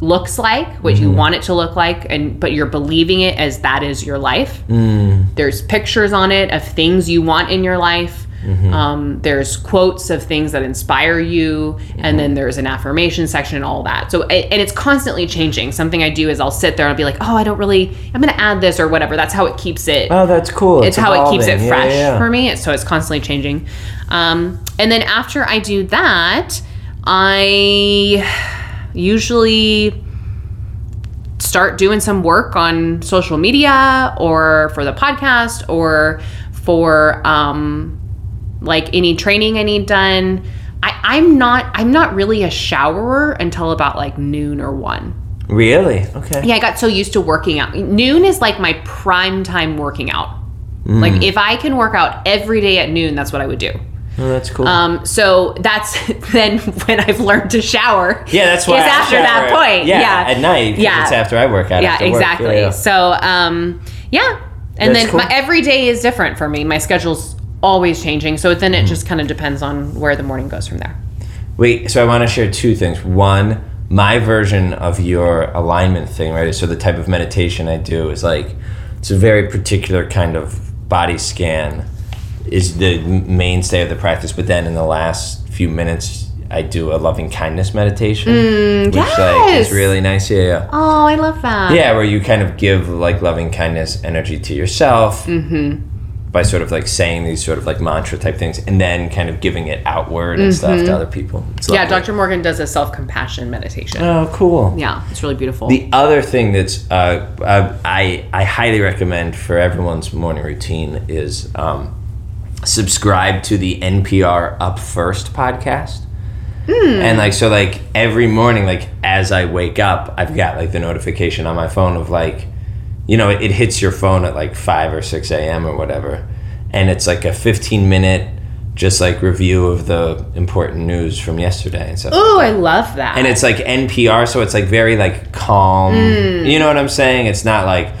looks like, what you mm-hmm. want it to look like, and but you're believing it as that is your life. Mm. There's pictures on it of things you want in your life. Um, there's quotes of things that inspire you, and then there's an affirmation section and all that. So, and it's constantly changing. Something I do is I'll sit there and I'll be like, oh, I don't really, I'm going to add this or whatever. That's how it keeps it Oh, that's cool. it's how it keeps it fresh yeah, yeah. for me. So it's constantly changing. Um, and then after I do that, I usually start doing some work on social media or for the podcast or for um, like any training I need done. I, I'm not I'm not really a showerer until about like noon or one. Really? Okay. Yeah, I got so used to working out. Noon is like my prime time working out. Mm. Like if I can work out every day at noon, that's what I would do. Oh, that's cool. Um, so that's then when I've learned to shower. yeah, that's why. is I after that point. Yeah, Yeah, at night. Yeah. It's after I work out. Yeah, exactly. Yeah, yeah. So um, yeah, and That's then cool. my, every day is different for me. My schedule's always changing. So then Mm-hmm. it just kind of depends on where the morning goes from there. Wait, so I want to share two things. One, my version of your alignment thing, right? So the type of meditation I do is like it's a very particular kind of body scan is the mainstay of the practice, but then in the last few minutes I do a loving kindness meditation, which like Mm, is really nice. Yeah, yeah. Oh, I love that. Yeah, where you kind of give like loving kindness energy to yourself by sort of like saying these sort of like mantra type things and then kind of giving it outward and stuff to other people. It's Yeah, lovely. Dr. Morgan does a self compassion meditation. Oh, cool. yeah, it's really beautiful. The other thing that's uh, uh, I I highly recommend for everyone's morning routine is um, subscribe to the NPR Up First podcast. And like so, like every morning, like as I wake up, I've got like the notification on my phone of like, you know, it, it hits your phone at like five or six a.m. or whatever, and it's like a fifteen minute just like review of the important news from yesterday and stuff. like I love that. and it's like NPR, so it's like very like calm. Mm. You know what I'm saying? It's not like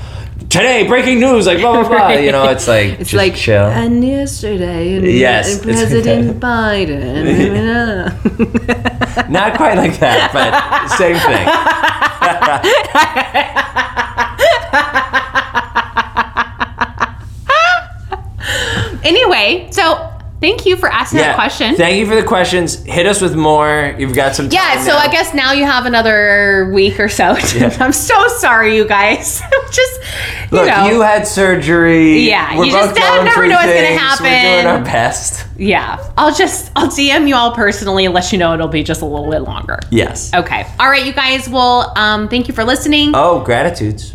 today breaking news, like blah blah blah. You know, it's like It's just like chill. And yesterday, and, Yes, and President Biden. not quite like that, but same thing. Anyway, so thank you for asking that question. Thank you for the questions. Hit us with more. You've got some. Time Yeah, so now. I guess now you have another week or so. I'm so sorry, you guys. just you Look, know, you had surgery. Yeah, We're you both just never know what's gonna things. We're doing our best. yeah. I'll just I'll DM you all personally and let you know it'll be just a little bit longer. Yes. Okay. All right, you guys. Well, um, thank you for listening. Oh, gratitudes.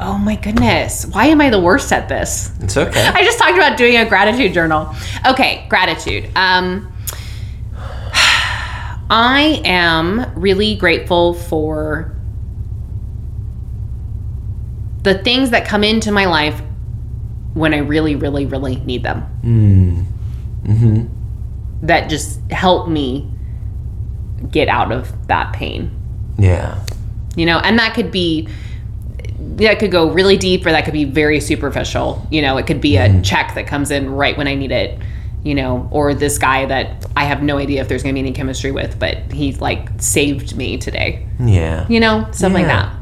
Oh my goodness. Why am I the worst at this? It's okay. I just talked about doing a gratitude journal. Okay, gratitude. Um, I am really grateful for the things that come into my life when I really, really, really need them. Mm. Mm. That just help me get out of that pain yeah. you know and that could be that could go really deep or that could be very superficial you know it could be a check that comes in right when i need it you know or this guy that i have no idea if there's going to be any chemistry with but he like saved me today Yeah. you know stuff like that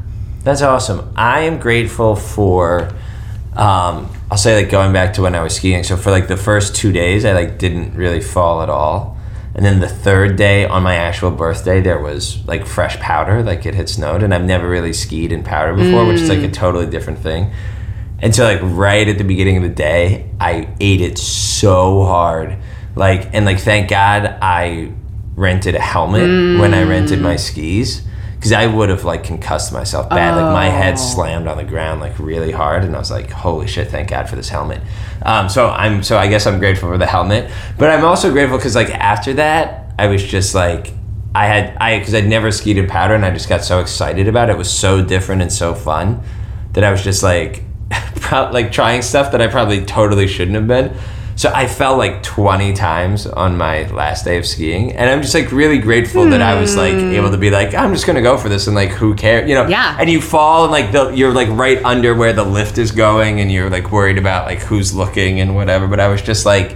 That's awesome. I am grateful for um I'll say like going back to when I was skiing. So for like the first 2 days I like didn't really fall at all. And then the third day on my actual birthday there was like fresh powder like it had snowed and I've never really skied in powder before, which is like a mm. totally different thing. And so like right at the beginning of the day, I ate it so hard. Like and like thank God I rented a helmet when I rented my mm. skis because I would have like concussed myself bad. Like my head slammed on the ground like really hard, and I was like, "Holy shit! Thank God for this helmet." Um, so I'm so I guess I'm grateful for the helmet, but I'm also grateful because like after that, I was just like. I had I because I'd never skied in powder and I just got so excited about it. It was so different and so fun that I was just like pro- like trying stuff that I probably totally shouldn't have been. So I fell like 20 times on my last day of skiing and I'm just like really grateful that I was like hmm. able to be like I'm just going to go for this and like who cares, you know. Yeah. And you fall and like the, you're like right under where the lift is going and you're like worried about like who's looking and whatever, but I was just like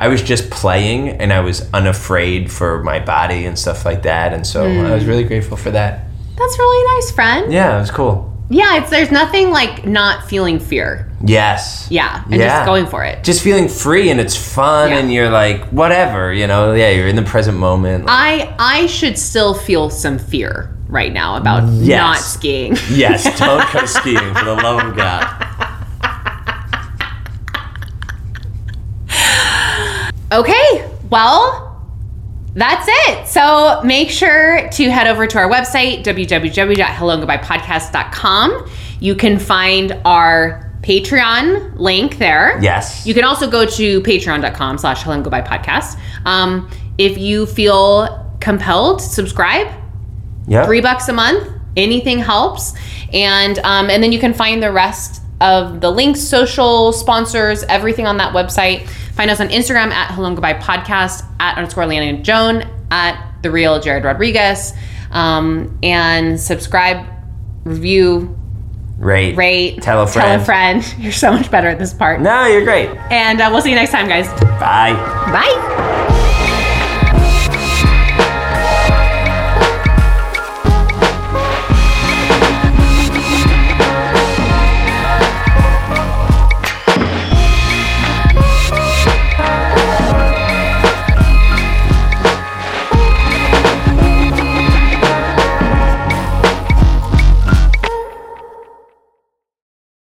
I was just playing and I was unafraid for my body and stuff like that and so I was hmm. really grateful for that. that's really nice friend Yeah, it was cool. yeah it's there's nothing like not feeling fear Yes. Yeah, and Yeah. just going for it. Just feeling free and it's fun Yeah. and you're like whatever, you know. Yeah, you're in the present moment. I I should still feel some fear right now about Yes. not skiing. yes, don't go skiing for the love of God. Okay, well, that's it. So make sure to head over to our website, www.helloandgoodbyepodcast.com. You can find our Patreon link there. Yes. You can also go to patreon.com slash hello and goodbye podcast. Um, if you feel compelled, subscribe. Yeah. Three bucks a month. Anything helps. And um, and then you can find the rest of the links, social, sponsors, everything on that website. Find us on Instagram at Hello and Goodbye Podcast, at underscore Leanna Joan, at the real Jared Rodriguez. Um, and subscribe, review, Rate. rate, Tell a friend. Tell a friend. You're so much better at this part. No, you're great. And uh, we'll see you next time, guys. Bye. Bye.